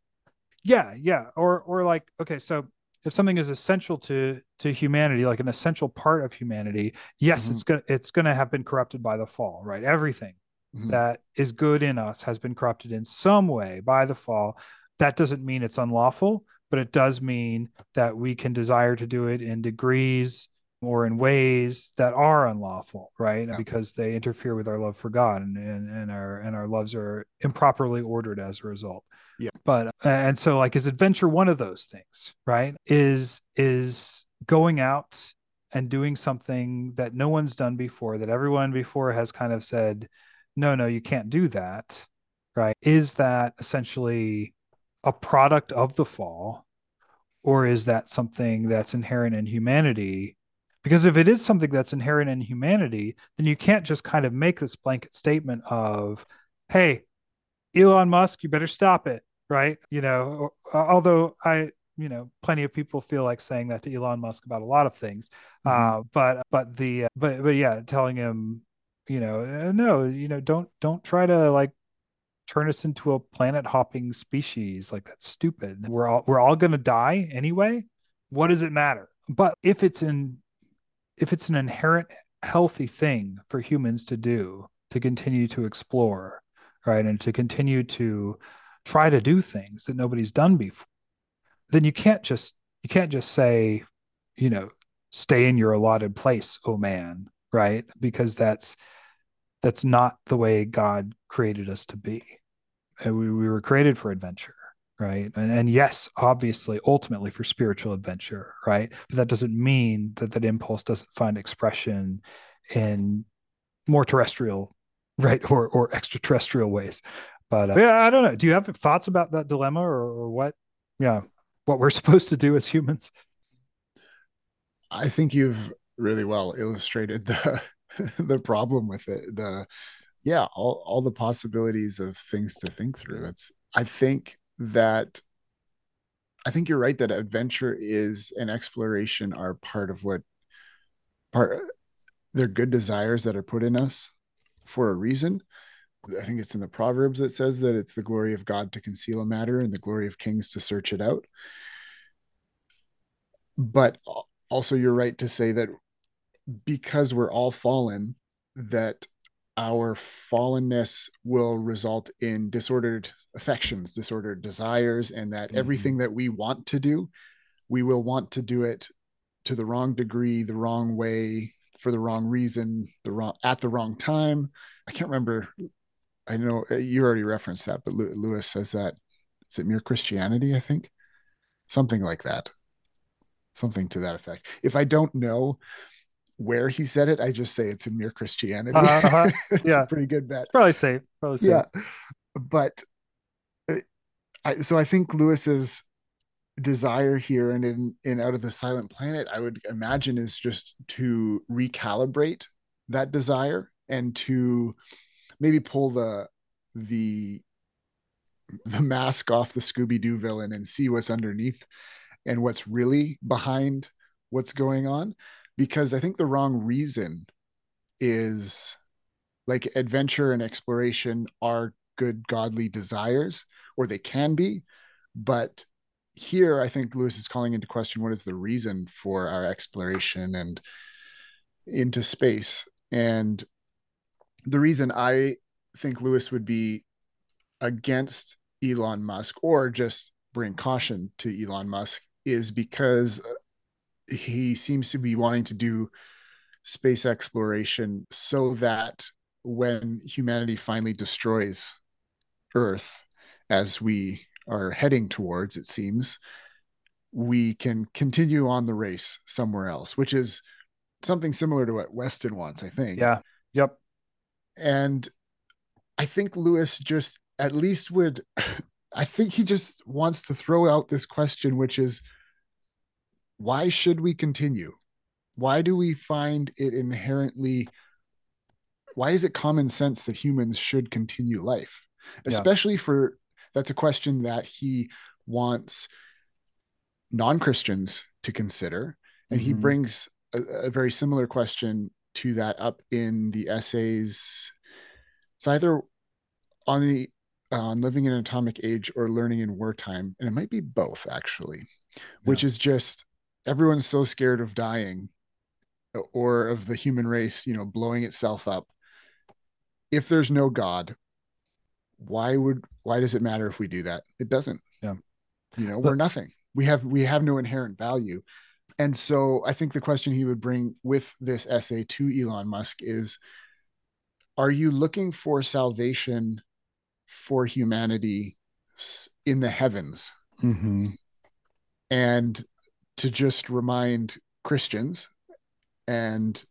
Yeah, yeah. Or or like okay, so if something is essential to to humanity, like an essential part of humanity, yes, mm-hmm. it's gonna it's gonna have been corrupted by the fall, right? Everything mm-hmm. that is good in us has been corrupted in some way by the fall. That doesn't mean it's unlawful, but it does mean that we can desire to do it in degrees or in ways that are unlawful, right? Yeah. Because they interfere with our love for God and, and, and our and our loves are improperly ordered as a result. Yeah. But uh, and so like is adventure one of those things, right? Is is going out and doing something that no one's done before, that everyone before has kind of said, no, no, you can't do that, right? Is that essentially a product of the fall? Or is that something that's inherent in humanity because if it is something that's inherent in humanity, then you can't just kind of make this blanket statement of, hey, Elon Musk, you better stop it, right? You know, although I, you know, plenty of people feel like saying that to Elon Musk about a lot of things. Mm-hmm. Uh, but but the but but yeah, telling him, you know, uh, no, you know, don't don't try to like turn us into a planet hopping species like that's stupid we're all we're all going to die anyway what does it matter but if it's in if it's an inherent healthy thing for humans to do to continue to explore right? And to continue to try to do things that nobody's done before then you can't just you can't just say you know stay in your allotted place oh man right? Because that's that's not the way god created us to be. And we, we were created for adventure right? And, and yes obviously ultimately for spiritual adventure right? But that doesn't mean that that impulse doesn't find expression in more terrestrial right or or extraterrestrial ways. But uh, yeah i don't know. Do you have thoughts about that dilemma or, or what yeah what we're supposed to do as humans? I think you've really well illustrated the the problem with it. The yeah, all all the possibilities of things to think through. That's I think that I think you're right that adventure is and exploration are part of what part they're good desires that are put in us for a reason. I think it's in the Proverbs that says that it's the glory of God to conceal a matter and the glory of kings to search it out. But also, you're right to say that because we're all fallen, that our fallenness will result in disordered affections, disordered desires, and that mm-hmm. everything that we want to do, we will want to do it to the wrong degree, the wrong way, for the wrong reason, the wrong at the wrong time. I can't remember. I know uh, you already referenced that, but Lewis says that is it mere Christianity? I think something like that, something to that effect. If I don't know where he said it, I just say it's in mere Christianity. Uh-huh. yeah, pretty good bet. It's probably safe. Probably safe. Yeah, but uh, I, so I think Lewis's desire here and in in out of the silent planet i would imagine is just to recalibrate that desire and to maybe pull the the the mask off the scooby-doo villain and see what's underneath and what's really behind what's going on. Because i think the wrong reason is like adventure and exploration are good godly desires or they can be but here i think lewis is calling into question what is the reason for our exploration and into space. And the reason i think lewis would be against elon musk or just bring caution to elon musk is because he seems to be wanting to do space exploration so that when humanity finally destroys earth as we are heading towards, it seems, we can continue on the race somewhere else, which is something similar to what Weston wants, I think. Yeah. Yep. And I think Lewis just at least would, I think he just wants to throw out this question, which is why should we continue? Why do we find it inherently, why is it common sense that humans should continue life? Especially yeah. for that's a question that he wants non-christians to consider and mm-hmm. he brings a, a, very similar question to that up in the essays it's either on the uh, on living in an atomic age or learning in wartime and it might be both actually yeah. which is just everyone's so scared of dying or of the human race you know blowing itself up if there's no god why would why does it matter if we do that? It doesn't. Yeah. You know we're nothing. We have we have no inherent value. And so i think the question he would bring with this essay to elon musk is are you looking for salvation for humanity in the heavens? Mm-hmm. and to just remind christians and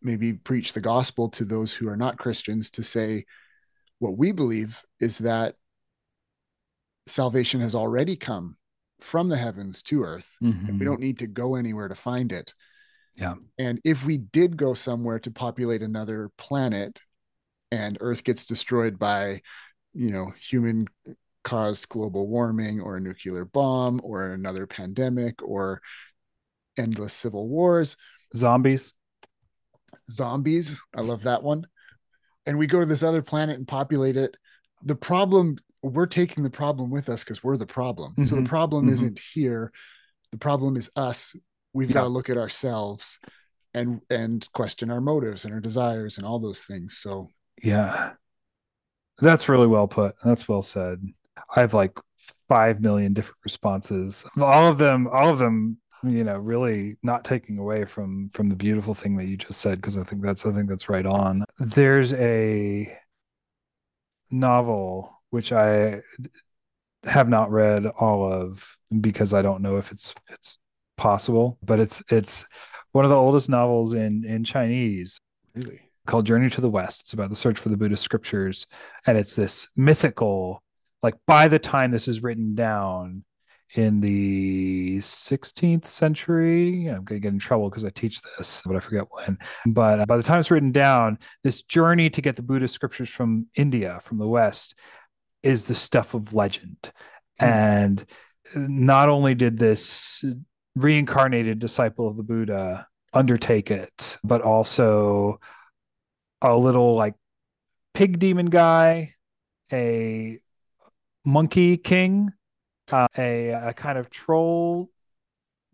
maybe preach the gospel to those who are not christians to say what we believe is that salvation has already come from the heavens to earth mm-hmm. and we don't need to go anywhere to find it. Yeah. And if we did go somewhere to populate another planet and earth gets destroyed by you know human caused global warming or a nuclear bomb or another pandemic or endless civil wars zombies. zombies i love that one and we go to this other planet and populate it the problem we're taking the problem with us because we're the problem mm-hmm. so the mm-hmm. problem mm-hmm. isn't here the problem is us we've yeah. got to look at ourselves and and question our motives and our desires and all those things so yeah that's really well put that's well said i have like 5 million different responses all of them all of them you know really not taking away from from the beautiful thing that you just said because i think that's i think that's right on. There's a novel which i have not read all of because i don't know if it's it's possible but it's it's one of the oldest novels in in chinese really? called journey to the west. It's about the search for the buddhist scriptures and it's this mythical like by the time this is written down in the 16th century. I'm going to get in trouble because I teach this, but I forget when. But by the time it's written down, this journey to get the Buddhist scriptures from India, from the West, is the stuff of legend. Mm. And not only did this reincarnated disciple of the Buddha undertake it, but also a little like pig demon guy, a monkey king, uh, a, a kind of troll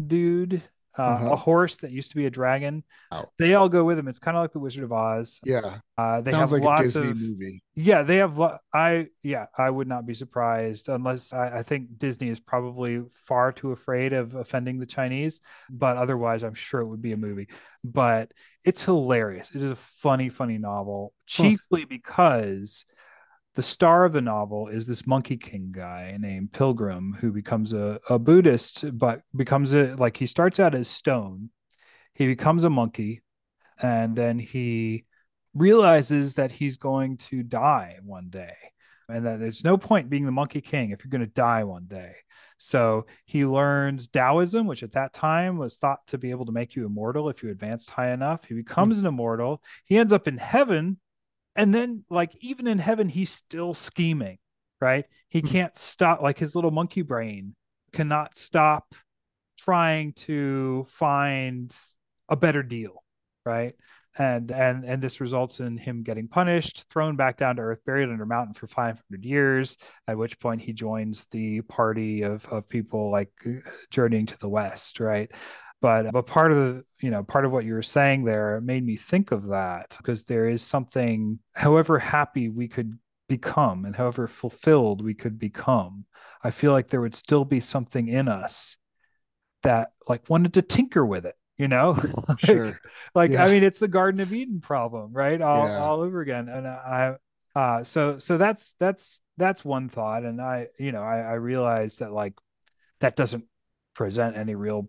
dude, uh, uh-huh. a horse that used to be a dragon. Oh. They all go with him. It's kind of like the Wizard of Oz. Yeah, uh, they Sounds have like lots of movie. Yeah, they have. I yeah, I would not be surprised unless I, I, think Disney is probably far too afraid of offending the Chinese. But otherwise, I'm sure it would be a movie. But it's hilarious. It is a funny, funny novel, chiefly huh. because the star of the novel is this monkey king guy named pilgrim who becomes a, a buddhist but becomes a like he starts out as stone. He becomes a monkey and then he realizes that he's going to die one day and that there's no point being the monkey king if you're going to die one day. So he learns taoism which at that time was thought to be able to make you immortal if you advanced high enough. He becomes mm-hmm. an immortal. He ends up in heaven and then like even in heaven he's still scheming right? He hmm. can't stop like his little monkey brain cannot stop trying to find a better deal right? And and and this results in him getting punished thrown back down to earth buried under a mountain for 500 years at which point he joins the party of of people like journeying to the west right but but part of the you know part of what you were saying there made me think of that because there is something however happy we could become and however fulfilled we could become i feel like there would still be something in us that like wanted to tinker with it you know like, sure like yeah. i mean it's the garden of eden problem right all, yeah. all over again and i uh so so that's that's that's one thought and i you know i i realize that like that doesn't present any real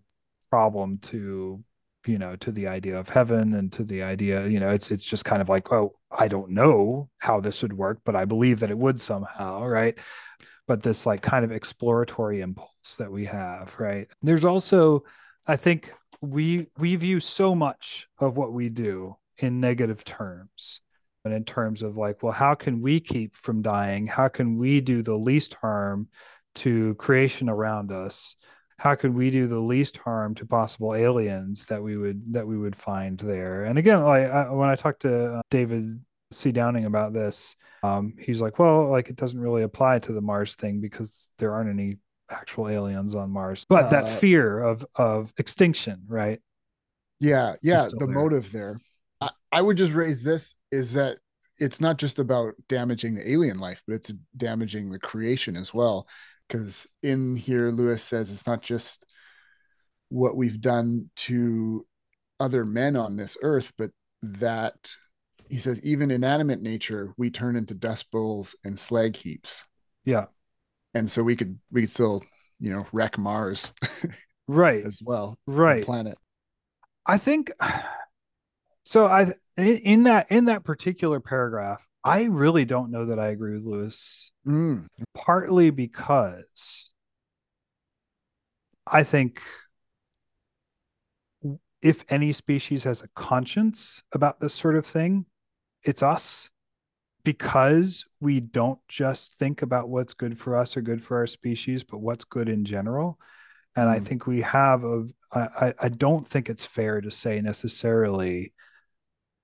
problem to you know to the idea of heaven and to the idea you know it's it's just kind of like oh i don't know how this would work but i believe that it would somehow right? But this like kind of exploratory impulse that we have right? There's also i think we we view so much of what we do in negative terms and in terms of like well how can we keep from dying? How can we do the least harm to creation around us how could we do the least harm to possible aliens that we would that we would find there? And again like I, when i talked to uh, david c. Downing about this um, he's like well like it doesn't really apply to the mars thing because there aren't any actual aliens on mars. But uh, that fear of of extinction right yeah yeah the there. motive there. I, I would just raise this is that it's not just about damaging the alien life but it's damaging the creation as well because in here lewis says it's not just what we've done to other men on this earth but that he says even inanimate nature we turn into dust bowls and slag heaps. Yeah. And so we could we could still you know wreck mars right. as well right. planet. I think so i in that in that particular paragraph I really don't know that I agree with Lewis. Mm. Partly because I think if any species has a conscience about this sort of thing, it's us because we don't just think about what's good for us or good for our species, but what's good in general. And mm. I think we have a, I, I don't think it's fair to say necessarily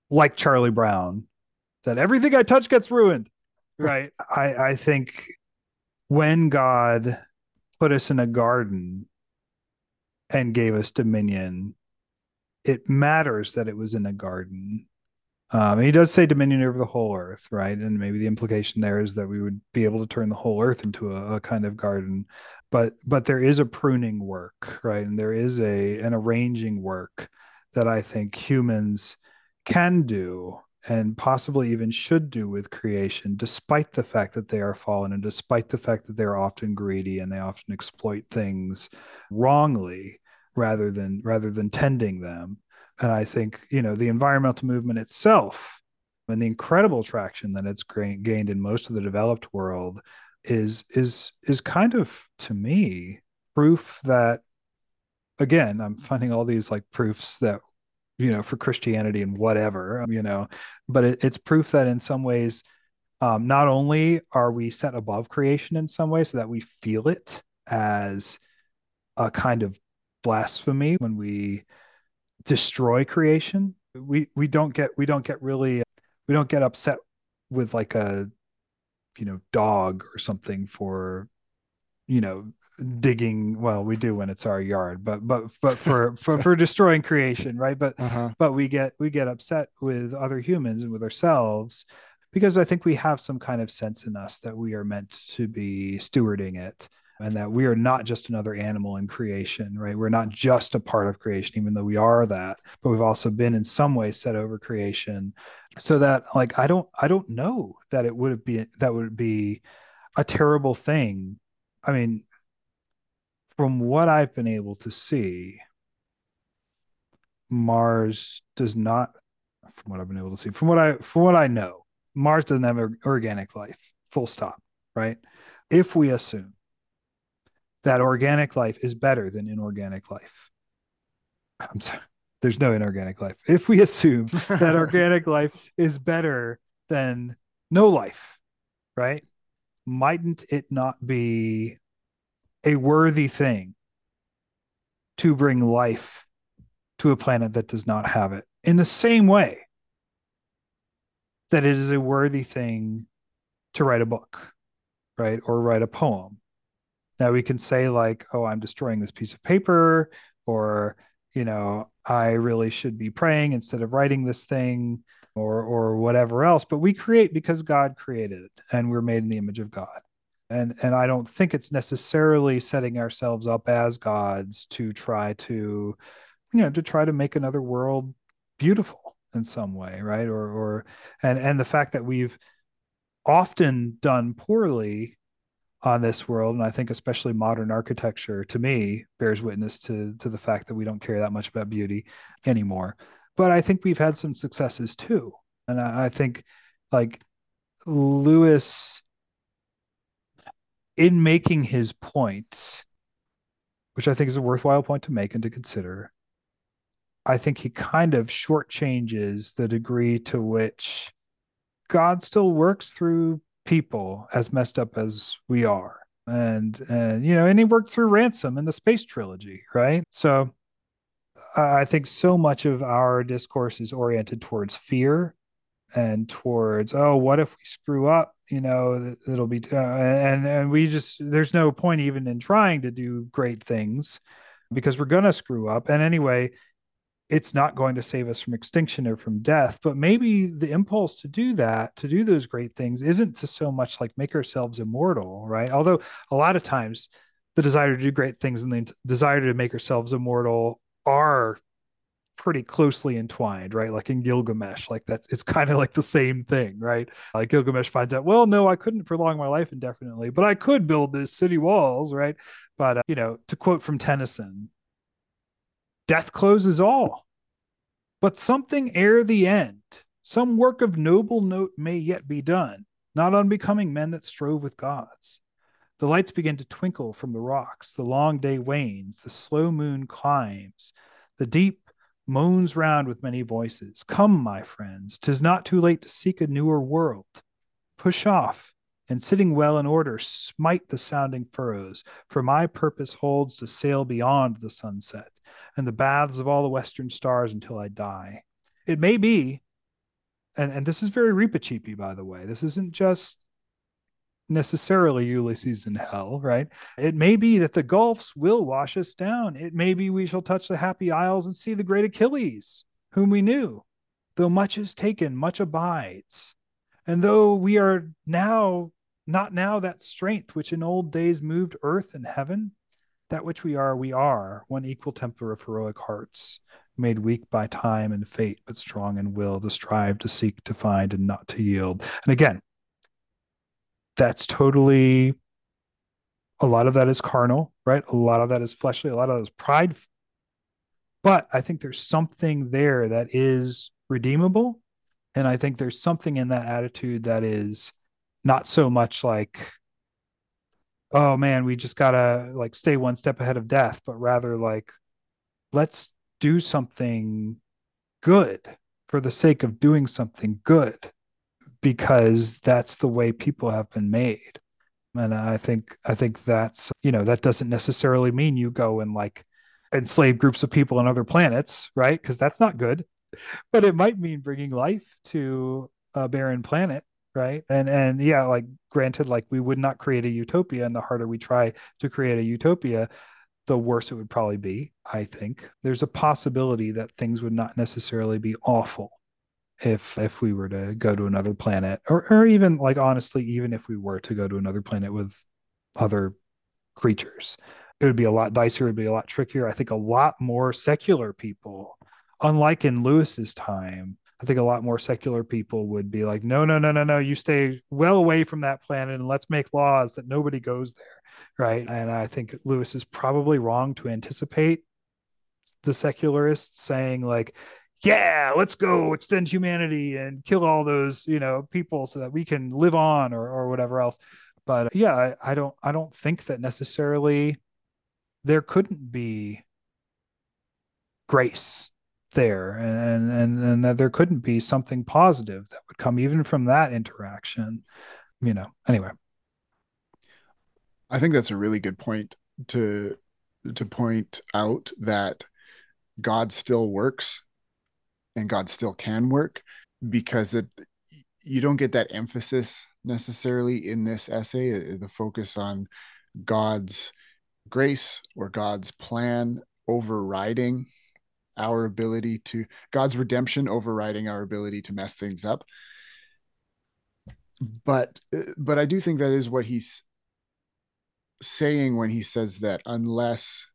like Charlie Brown that everything I touch gets ruined. Right. I, I think when God put us in a garden and gave us dominion, it matters that it was in a garden. Um, he does say dominion over the whole earth, right? And maybe the implication there is that we would be able to turn the whole earth into a, a kind of garden. But but there is a pruning work, right? And there is a an arranging work that I think humans can do and possibly even should do with creation, despite the fact that they are fallen and despite the fact that they're often greedy and they often exploit things wrongly rather than rather than tending them. And I think you know the environmental movement itself and the incredible traction that it's gained in most of the developed world is is is kind of to me proof that again i'm finding all these like proofs that you know for christianity and whatever you know but it, it's proof that in some ways um, not only are we set above creation in some way so that we feel it as a kind of blasphemy when we destroy creation we we don't get we don't get really we don't get upset with like a you know dog or something for you know digging well we do when it's our yard but but but for for, for destroying creation right but uh-huh. but we get we get upset with other humans and with ourselves because i think we have some kind of sense in us that we are meant to be stewarding it and that we are not just another animal in creation, right? We're not just a part of creation, even though we are that, but we've also been in some way set over creation. So that like I don't I don't know that it would be that would be a terrible thing. I mean, from what I've been able to see, Mars does not from what I've been able to see, from what I from what I know, Mars doesn't have organic life. Full stop, right? If we assume that organic life is better than inorganic life. I'm sorry, there's no inorganic life. If we assume that organic life is better than no life, right? Mightn't it not be a worthy thing to bring life to a planet that does not have it? In the same way that it is a worthy thing to write a book, right? Or write a poem now we can say like, oh, I'm destroying this piece of paper, or you know, I really should be praying instead of writing this thing, or or whatever else. But we create because God created it, and we're made in the image of God. And and I don't think it's necessarily setting ourselves up as gods to try to, you know, to try to make another world beautiful in some way, right? Or or and and the fact that we've often done poorly on this world and i think especially modern architecture to me bears witness to to the fact that we don't care that much about beauty anymore but i think we've had some successes too and i, I think like lewis in making his point which i think is a worthwhile point to make and to consider i think he kind of shortchanges the degree to which god still works through people as messed up as we are. And and you know and he worked through ransom in the space trilogy right? So i think so much of our discourse is oriented towards fear and towards oh what if we screw up you know it'll be uh, and and we just there's no point even in trying to do great things because we're going to screw up. And anyway it's not going to save us from extinction or from death. But maybe the impulse to do that to do those great things isn't to so much like make ourselves immortal right? Although a lot of times the desire to do great things and the desire to make ourselves immortal are pretty closely entwined right like in gilgamesh like that's it's kind of like the same thing right like gilgamesh finds out well no i couldn't prolong my life indefinitely but i could build these city walls right but uh, you know to quote from tennyson Death closes all. But something ere the end, some work of noble note may yet be done, not unbecoming men that strove with gods. The lights begin to twinkle from the rocks, the long day wanes, the slow moon climbs, the deep moans round with many voices. Come, my friends, tis not too late to seek a newer world. Push off, and sitting well in order, smite the sounding furrows, for my purpose holds to sail beyond the sunset and the baths of all the western stars until I die. It may be, and, and this is very Reepicheepy, by the way. This isn't just necessarily Ulysses in hell, right? It may be that the gulfs will wash us down. It may be we shall touch the happy isles and see the great Achilles, whom we knew. Though much is taken, much abides. And though we are now not now that strength which in old days moved earth and heaven, that which we are, we are, one equal temper of heroic hearts, made weak by time and fate, but strong in will to strive, to seek, to find, and not to yield. And again, that's totally a lot of that is carnal, right? A lot of that is fleshly, a lot of that is pride. But I think there's something there that is redeemable. And I think there's something in that attitude that is not so much like oh man, we just gotta like stay one step ahead of death, but rather like let's do something good for the sake of doing something good because that's the way people have been made. And i think i think that's you know that doesn't necessarily mean you go and like enslave groups of people on other planets right? Because that's not good. But it might mean bringing life to a barren planet right? And and yeah like granted like we would not create a utopia and the harder we try to create a utopia the worse it would probably be i think. There's a possibility that things would not necessarily be awful if if we were to go to another planet or or even like honestly even if we were to go to another planet with other creatures it would be a lot dicier it would be a lot trickier i think a lot more secular people unlike in lewis's time I think a lot more secular people would be like, no, no, no, no, no, you stay well away from that planet and let's make laws that nobody goes there. Right. And I think Lewis is probably wrong to anticipate the secularists saying, like, yeah, let's go extend humanity and kill all those, you know, people so that we can live on or, or whatever else. But uh, yeah, I, I don't I don't think that necessarily there couldn't be grace there and and and that there couldn't be something positive that would come even from that interaction you know anyway i think that's a really good point to to point out that god still works and god still can work because it you don't get that emphasis necessarily in this essay uh, the focus on god's grace or god's plan overriding our ability to God's redemption overriding our ability to mess things up. But but I do think that is what he's saying when he says that unless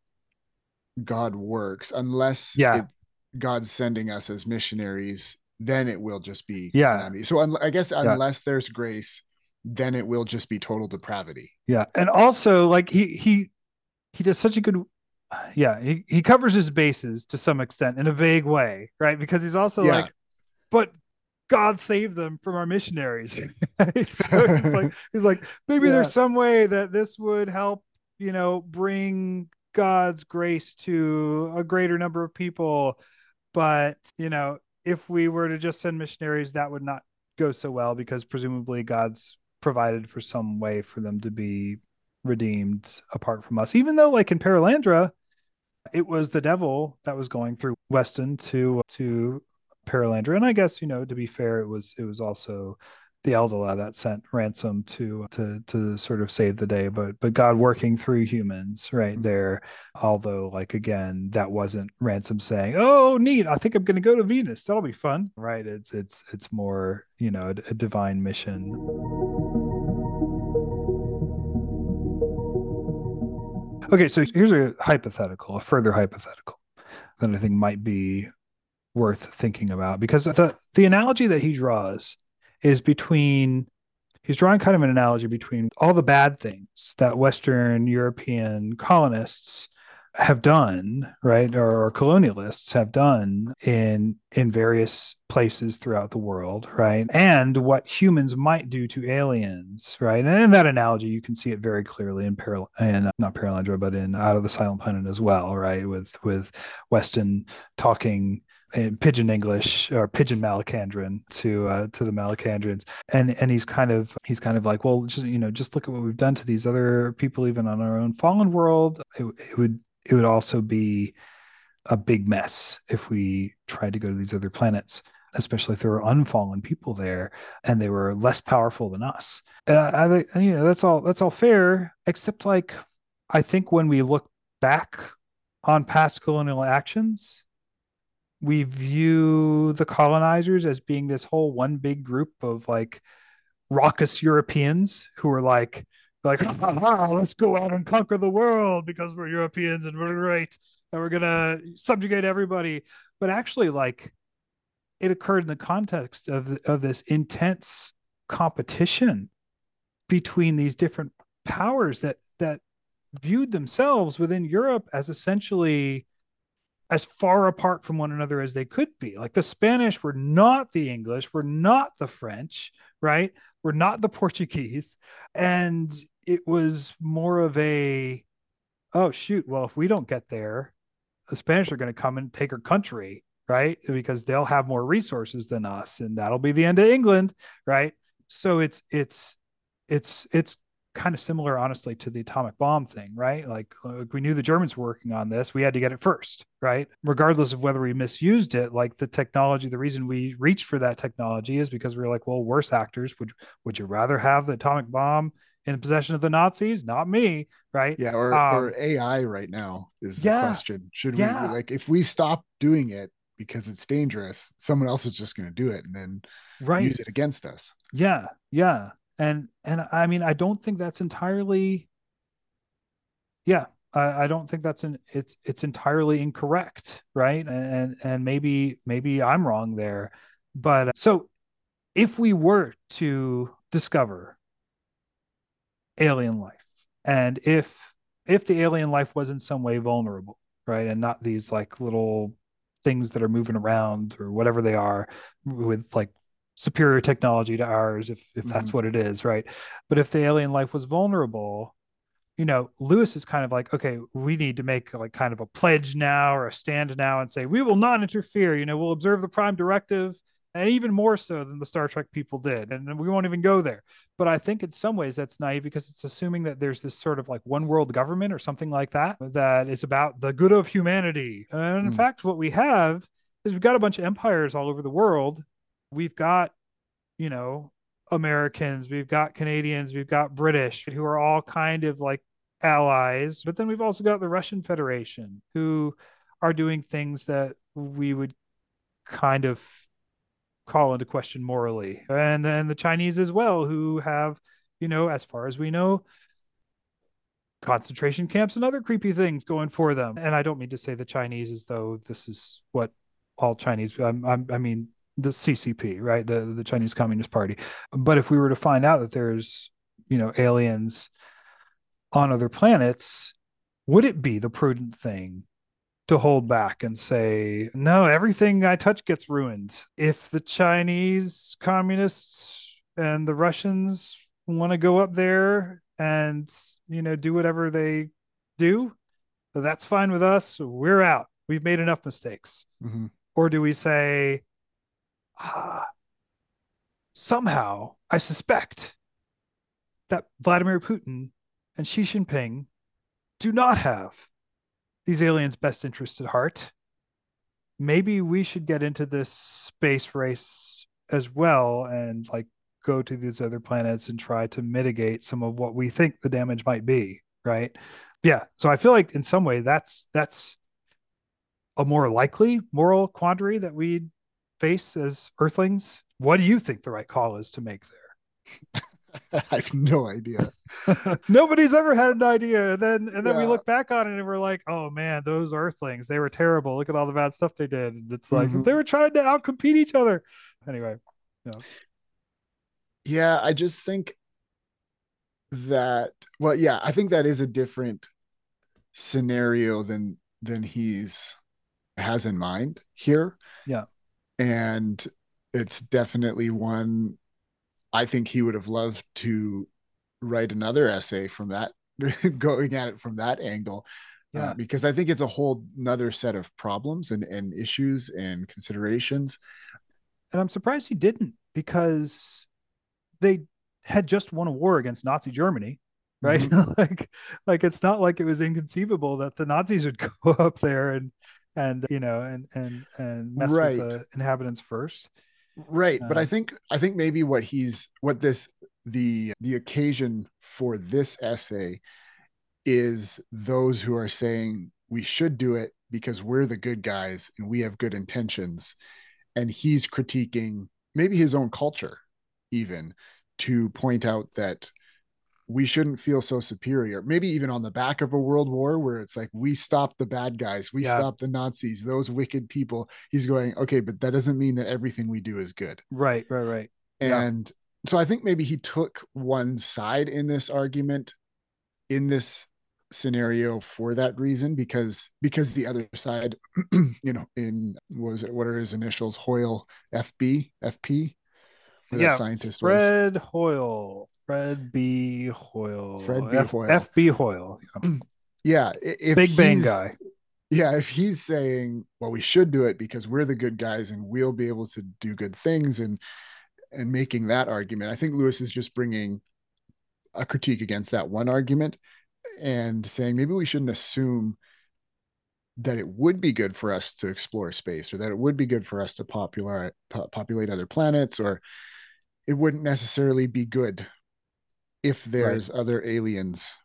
God works, unless yeah. It, God's sending us as missionaries, then it will just be yeah. Calamity. So un- I guess unless yeah. there's grace, then it will just be total depravity. Yeah, and also like he he he does such a good yeah, he, he covers his bases to some extent in a vague way, right? Because he's also yeah. like, but God saved them from our missionaries. so he's like, he's like, maybe yeah. there's some way that this would help, you know, bring God's grace to a greater number of people. But, you know, if we were to just send missionaries, that would not go so well because presumably God's provided for some way for them to be redeemed apart from us. Even though, like in Perelandra, it was the devil that was going through Weston to to Perelandra, and I guess you know to be fair, it was it was also the Eldila that sent ransom to to to sort of save the day, but but God working through humans right mm-hmm. there. Although like again, that wasn't ransom saying, "Oh, neat, I think I'm going to go to Venus. That'll be fun." Right? It's it's it's more you know a, a divine mission. Okay, so here's a hypothetical, a further hypothetical that I think might be worth thinking about because the the analogy that he draws is between he's drawing kind of an analogy between all the bad things that Western European colonists have done, right, or, or, colonialists have done in in various places throughout the world, right, and what humans might do to aliens, right, and in that analogy, you can see it very clearly in Paral and not Perelandra, but in Out of the Silent Planet as well, right, with with Weston talking in pidgin English or pidgin Malacandran to uh, to the Malacandrians, and and he's kind of he's kind of like, well, just you know, just look at what we've done to these other people, even on our own fallen world. It, it would it would also be a big mess if we tried to go to these other planets especially if there were unfallen people there and they were less powerful than us and I, I you know that's all that's all fair except like i think when we look back on past colonial actions we view the colonizers as being this whole one big group of like raucous europeans who are like like, let's go out and conquer the world because we're Europeans and we're great and we're gonna subjugate everybody. But actually, like, it occurred in the context of of this intense competition between these different powers that that viewed themselves within Europe as essentially as far apart from one another as they could be. Like the Spanish were not the English, were not the French, right? We're not the Portuguese. And it was more of a oh shoot well if we don't get there the spanish are going to come and take our country right because they'll have more resources than us and that'll be the end of england right so it's it's it's it's kind of similar honestly to the atomic bomb thing right? Like uh, we knew the germans were working on this we had to get it first right? Regardless of whether we misused it like the technology the reason we reached for that technology is because we were like well worse actors would would you rather have the atomic bomb in possession of the nazis? Not me right? Yeah or, um, or ai right now is the yeah, question. Should we yeah. like if we stop doing it because it's dangerous someone else is just going to do it and then right. use it against us. Yeah yeah and and i mean i don't think that's entirely yeah I, I don't think that's an it's it's entirely incorrect right? And and maybe maybe i'm wrong there. But uh, so if we were to discover alien life and if if the alien life was in some way vulnerable right and not these like little things that are moving around or whatever they are with like superior technology to ours if if that's mm-hmm. what it is right but if the alien life was vulnerable you know lewis is kind of like okay we need to make like kind of a pledge now or a stand now and say we will not interfere you know we'll observe the prime directive and even more so than the star trek people did and we won't even go there but i think in some ways that's naive because it's assuming that there's this sort of like one world government or something like that that is about the good of humanity and in mm. fact what we have is we've got a bunch of empires all over the world we've got, you know, Americans, we've got Canadians, we've got British who are all kind of like allies. But then we've also got the Russian Federation who are doing things that we would kind of call into question morally. And then the Chinese as well, who have, you know, as far as we know, concentration camps and other creepy things going for them. And I don't mean to say the Chinese as though this is what all Chinese. I'm, I'm, i mean, the CCP, right? The the Chinese Communist Party. But if we were to find out that there's, you know, aliens on other planets, would it be the prudent thing to hold back and say, no, everything I touch gets ruined? If the Chinese communists and the Russians want to go up there and, you know, do whatever they do, that's fine with us. We're out. We've made enough mistakes. Mm-hmm. Or do we say, ah, somehow I suspect that Vladimir Putin and Xi Jinping do not have these aliens' best interests at heart. Maybe we should get into this space race as well and like go to these other planets and try to mitigate some of what we think the damage might be, right? Yeah. So I feel like in some way that's that's a more likely moral quandary that we'd face as Earthlings? What do you think the right call is to make there? I have no idea. Nobody's ever had an idea. And then and then yeah. we look back on it and we're like, oh man, those earthlings, they were terrible. Look at all the bad stuff they did. And it's like mm-hmm. they were trying to outcompete each other. Anyway. Yeah. Yeah, I just think that well, yeah, I think that is a different scenario than than he's has in mind here. Yeah and it's definitely one I think he would have loved to write another essay from that, going at it from that angle. Uh, yeah. Uh, because I think it's a whole another set of problems and, and issues and considerations. And I'm surprised he didn't because they had just won a war against Nazi Germany, right? Mm-hmm. like, like it's not like it was inconceivable that the Nazis would go up there and and you know and and and mess right. with the inhabitants first right but i uh, think i think maybe what he's what this the the occasion for this essay is those who are saying we should do it because we're the good guys and we have good intentions and he's critiquing maybe his own culture even to point out that we shouldn't feel so superior. Maybe even on the back of a world war where it's like we stopped the bad guys, we yeah. stopped the Nazis, those wicked people. He's going, okay, but that doesn't mean that everything we do is good. Right, right, right. And yeah. so I think maybe he took one side in this argument in this scenario for that reason because because the other side you know in was it what are his initials hoyle fb fp yeah, scientist Fred was. Hoyle Fred B. Hoyle. Fred B. F- Hoyle. FB Hoyle. Yeah. Big Bang guy. Yeah, if he's saying, "Well, we should do it because we're the good guys and we'll be able to do good things," and and making that argument, I think Lewis is just bringing a critique against that one argument and saying maybe we shouldn't assume that it would be good for us to explore space or that it would be good for us to popular po- populate other planets or it wouldn't necessarily be good if there's other aliens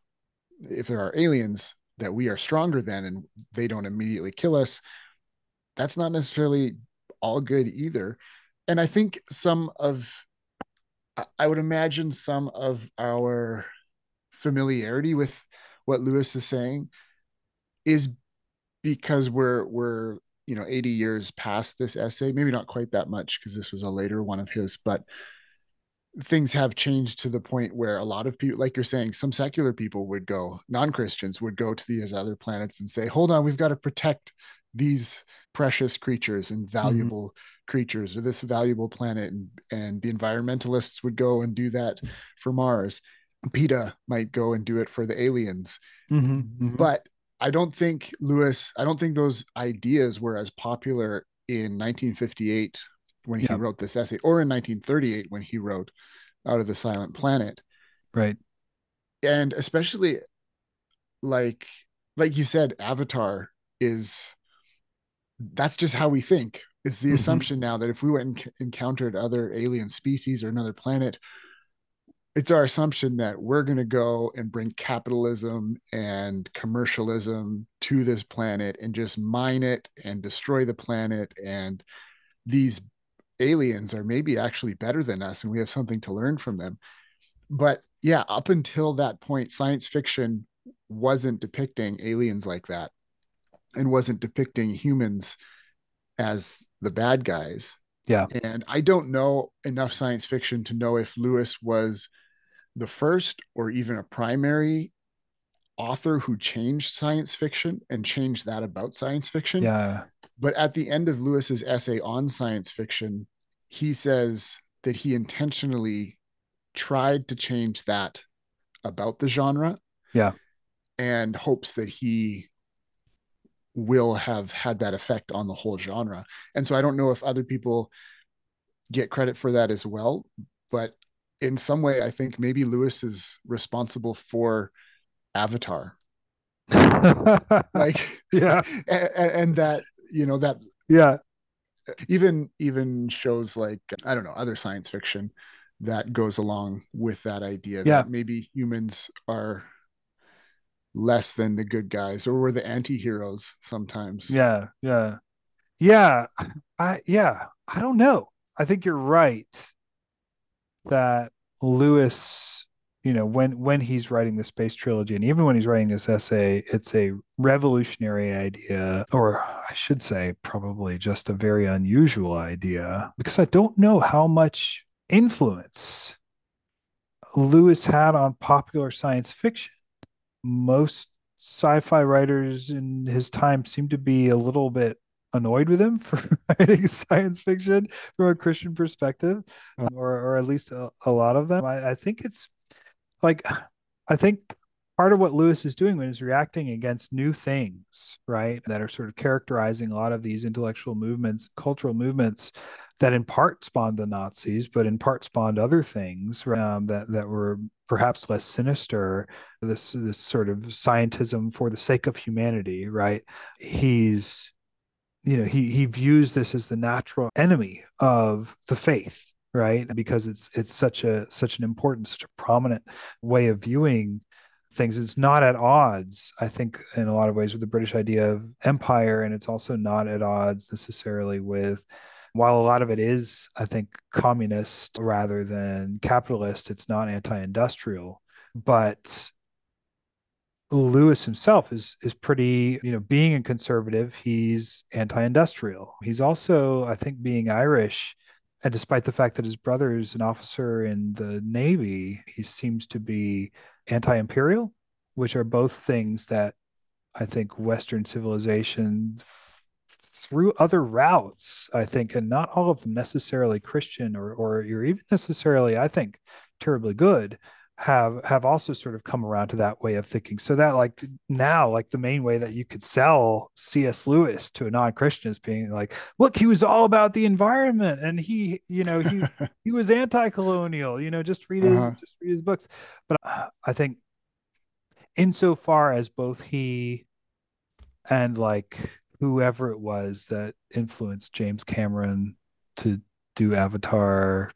if there are aliens that we are stronger than and they don't immediately kill us that's not necessarily all good either. And i think some of I- i would imagine some of our familiarity with what lewis is saying is because we're we're you know 80 years past this essay maybe not quite that much because this was a later one of his but things have changed to the point where a lot of people like you're saying some secular people would go non-christians would go to these other planets and say hold on we've got to protect these precious creatures and valuable creatures or this valuable planet and and the environmentalists would go and do that for mars. PETA might go and do it for the aliens. Mm-hmm. but I don't think Lewis, I don't think those ideas were as popular in 1958 when he Yeah. wrote this essay, or in 1938 when he wrote Out of the Silent Planet. right. And especially like like you said, Avatar is that's just how we think. It's the Mhm. assumption now that if we went and c- encountered other alien species or another planet, it's our assumption that we're going to go and bring capitalism and commercialism to this planet and just mine it and destroy the planet and these aliens are maybe actually better than us and we have something to learn from them but yeah up until that point science fiction wasn't depicting aliens like that and wasn't depicting humans as the bad guys Yeah. and i don't know enough science fiction to know if lewis was the first or even a primary author who changed science fiction and changed that about science fiction. Yeah. But at the end of Lewis's essay on science fiction, he says that he intentionally tried to change that about the genre. Yeah. And hopes that he will have had that effect on the whole genre. And so I don't know if other people get credit for that as well, but in some way I think maybe Lewis is responsible for Avatar. Like yeah. and, and that, you know, that Yeah. even even shows like I don't know, other science fiction that goes along with that idea Yeah. that maybe humans are less than the good guys or we're the anti-heroes sometimes. Yeah. Yeah. Yeah. I yeah. I don't know. I think you're right that Lewis, you know, when when he's writing the space trilogy and even when he's writing this essay, it's a revolutionary idea, or I should say probably just a very unusual idea, because I don't know how much influence Lewis had on popular science fiction. Most sci-fi writers in his time seem to be a little bit annoyed with him for writing science fiction from a Christian perspective, Uh. or or at least a, a lot of them. I, I think it's like I think part of what Lewis is doing when he's reacting against new things, right, that are sort of characterizing a lot of these intellectual movements, cultural movements that in part spawned the Nazis, but in part spawned other things um, that that were perhaps less sinister. This this sort of scientism for the sake of humanity, right? He's you know he he views this as the natural enemy of the faith right? Because it's it's such a such an important such a prominent way of viewing things. It's not at odds i think in a lot of ways with the british idea of empire and it's also not at odds necessarily with while a lot of it is i think communist rather than capitalist it's not anti-industrial. But Lewis himself is is pretty, you know, being a conservative, he's anti-industrial. He's also, I think, being Irish, and despite the fact that his brother is an officer in the Navy, he seems to be anti-imperial, which are both things that I think Western civilization through other routes, I think, and not all of them necessarily Christian or or, or even necessarily, I think, terribly good have have also sort of come around to that way of thinking so that like now like the main way that you could sell cs lewis to a non-christian is being like look he was all about the environment and he you know he he was anti-colonial you know just read his uh-huh. just read his books but i think insofar as both he and like whoever it was that influenced james cameron to do avatar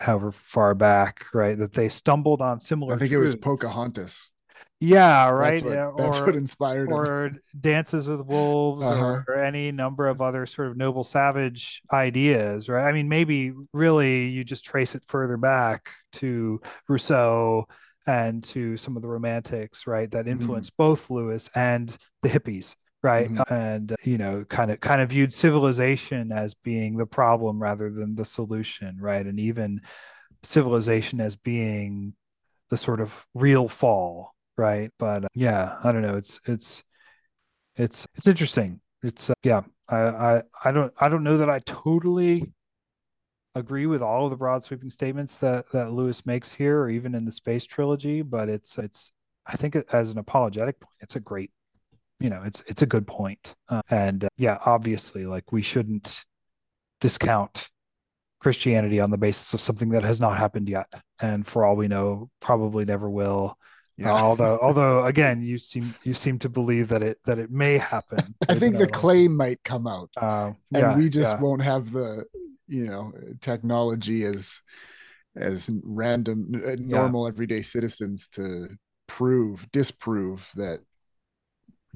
however far back, right? That they stumbled on similar. I think truths. it was Pocahontas. Yeah, right. That's what, that's what inspired or him. Dances with Wolves uh-huh. or, or, any number of other sort of noble savage ideas, right? I mean, maybe really you just trace it further back to Rousseau and to some of the romantics, right? That mm-hmm. influenced mm-hmm. both Lewis and the hippies right? Mm-hmm. and uh, you know kind of kind of viewed civilization as being the problem rather than the solution right? And even civilization as being the sort of real fall right? But uh, yeah i don't know. It's it's it's it's interesting. It's uh, yeah I, I i don't i don't know that i totally agree with all of the broad sweeping statements that that lewis makes here or even in the space trilogy but it's it's i think as an apologetic point it's a great you know it's it's a good point. Uh, and uh, yeah obviously like we shouldn't discount christianity on the basis of something that has not happened yet. And for all we know probably never will. Yeah. Uh, although although again you seem you seem to believe that it that it may happen. I think the claim might come out. Uh, yeah, and we just yeah. won't have the you know technology as as random uh, normal everyday citizens to prove disprove that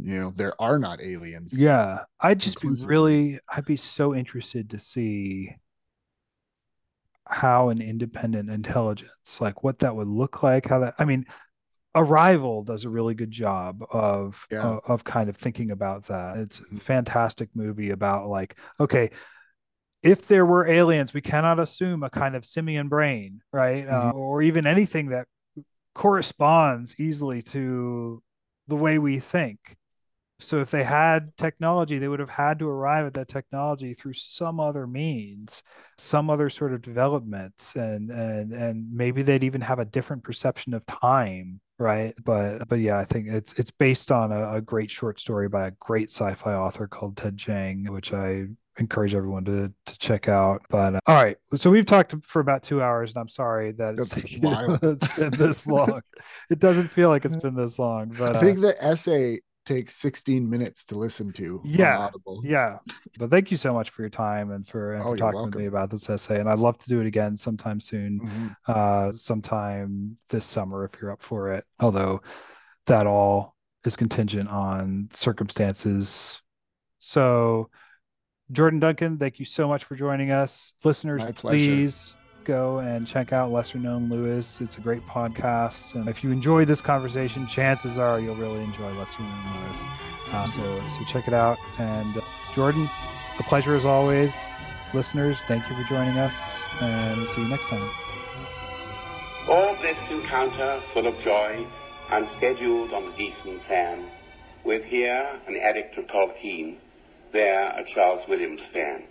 you know there are not aliens yeah i'd just be really i'd be so interested to see how an independent intelligence like what that would look like how that i mean arrival does a really good job of yeah. of, of kind of thinking about that. It's a fantastic movie about like okay if there were aliens we cannot assume a kind of simian brain right? Uh, mm-hmm. uh, or even anything that corresponds easily to the way we think so if they had technology, they would have had to arrive at that technology through some other means, some other sort of developments, and and and maybe they'd even have a different perception of time, right? But but yeah, I think it's it's based on a, a great short story by a great sci-fi author called Ted Chiang, which I encourage everyone to to check out. But uh, all right, so we've talked for about two hours, and I'm sorry that it's, it's been this long. it doesn't feel like it's been this long, but I think uh, the essay takes 16 minutes to listen to. Yeah. Yeah. But thank you so much for your time and for, and oh, for talking to me about this essay. And I'd love to do it again sometime soon, mm-hmm. uh, sometime this summer if you're up for it. Although that all is contingent on circumstances. So, Jordan Duncan, thank you so much for joining us. Listeners, please go and check out Lesser Known Lewis. It's a great podcast. And if you enjoy this conversation, chances are you'll really enjoy Lesser Known Lewis. Uh, so, so check it out. And uh, Jordan, a pleasure as always. Listeners, thank you for joining us, and see you next time. All this encounter full of joy and scheduled on a decent plan, with here an addict of Tolkien, there a Charles Williams fan.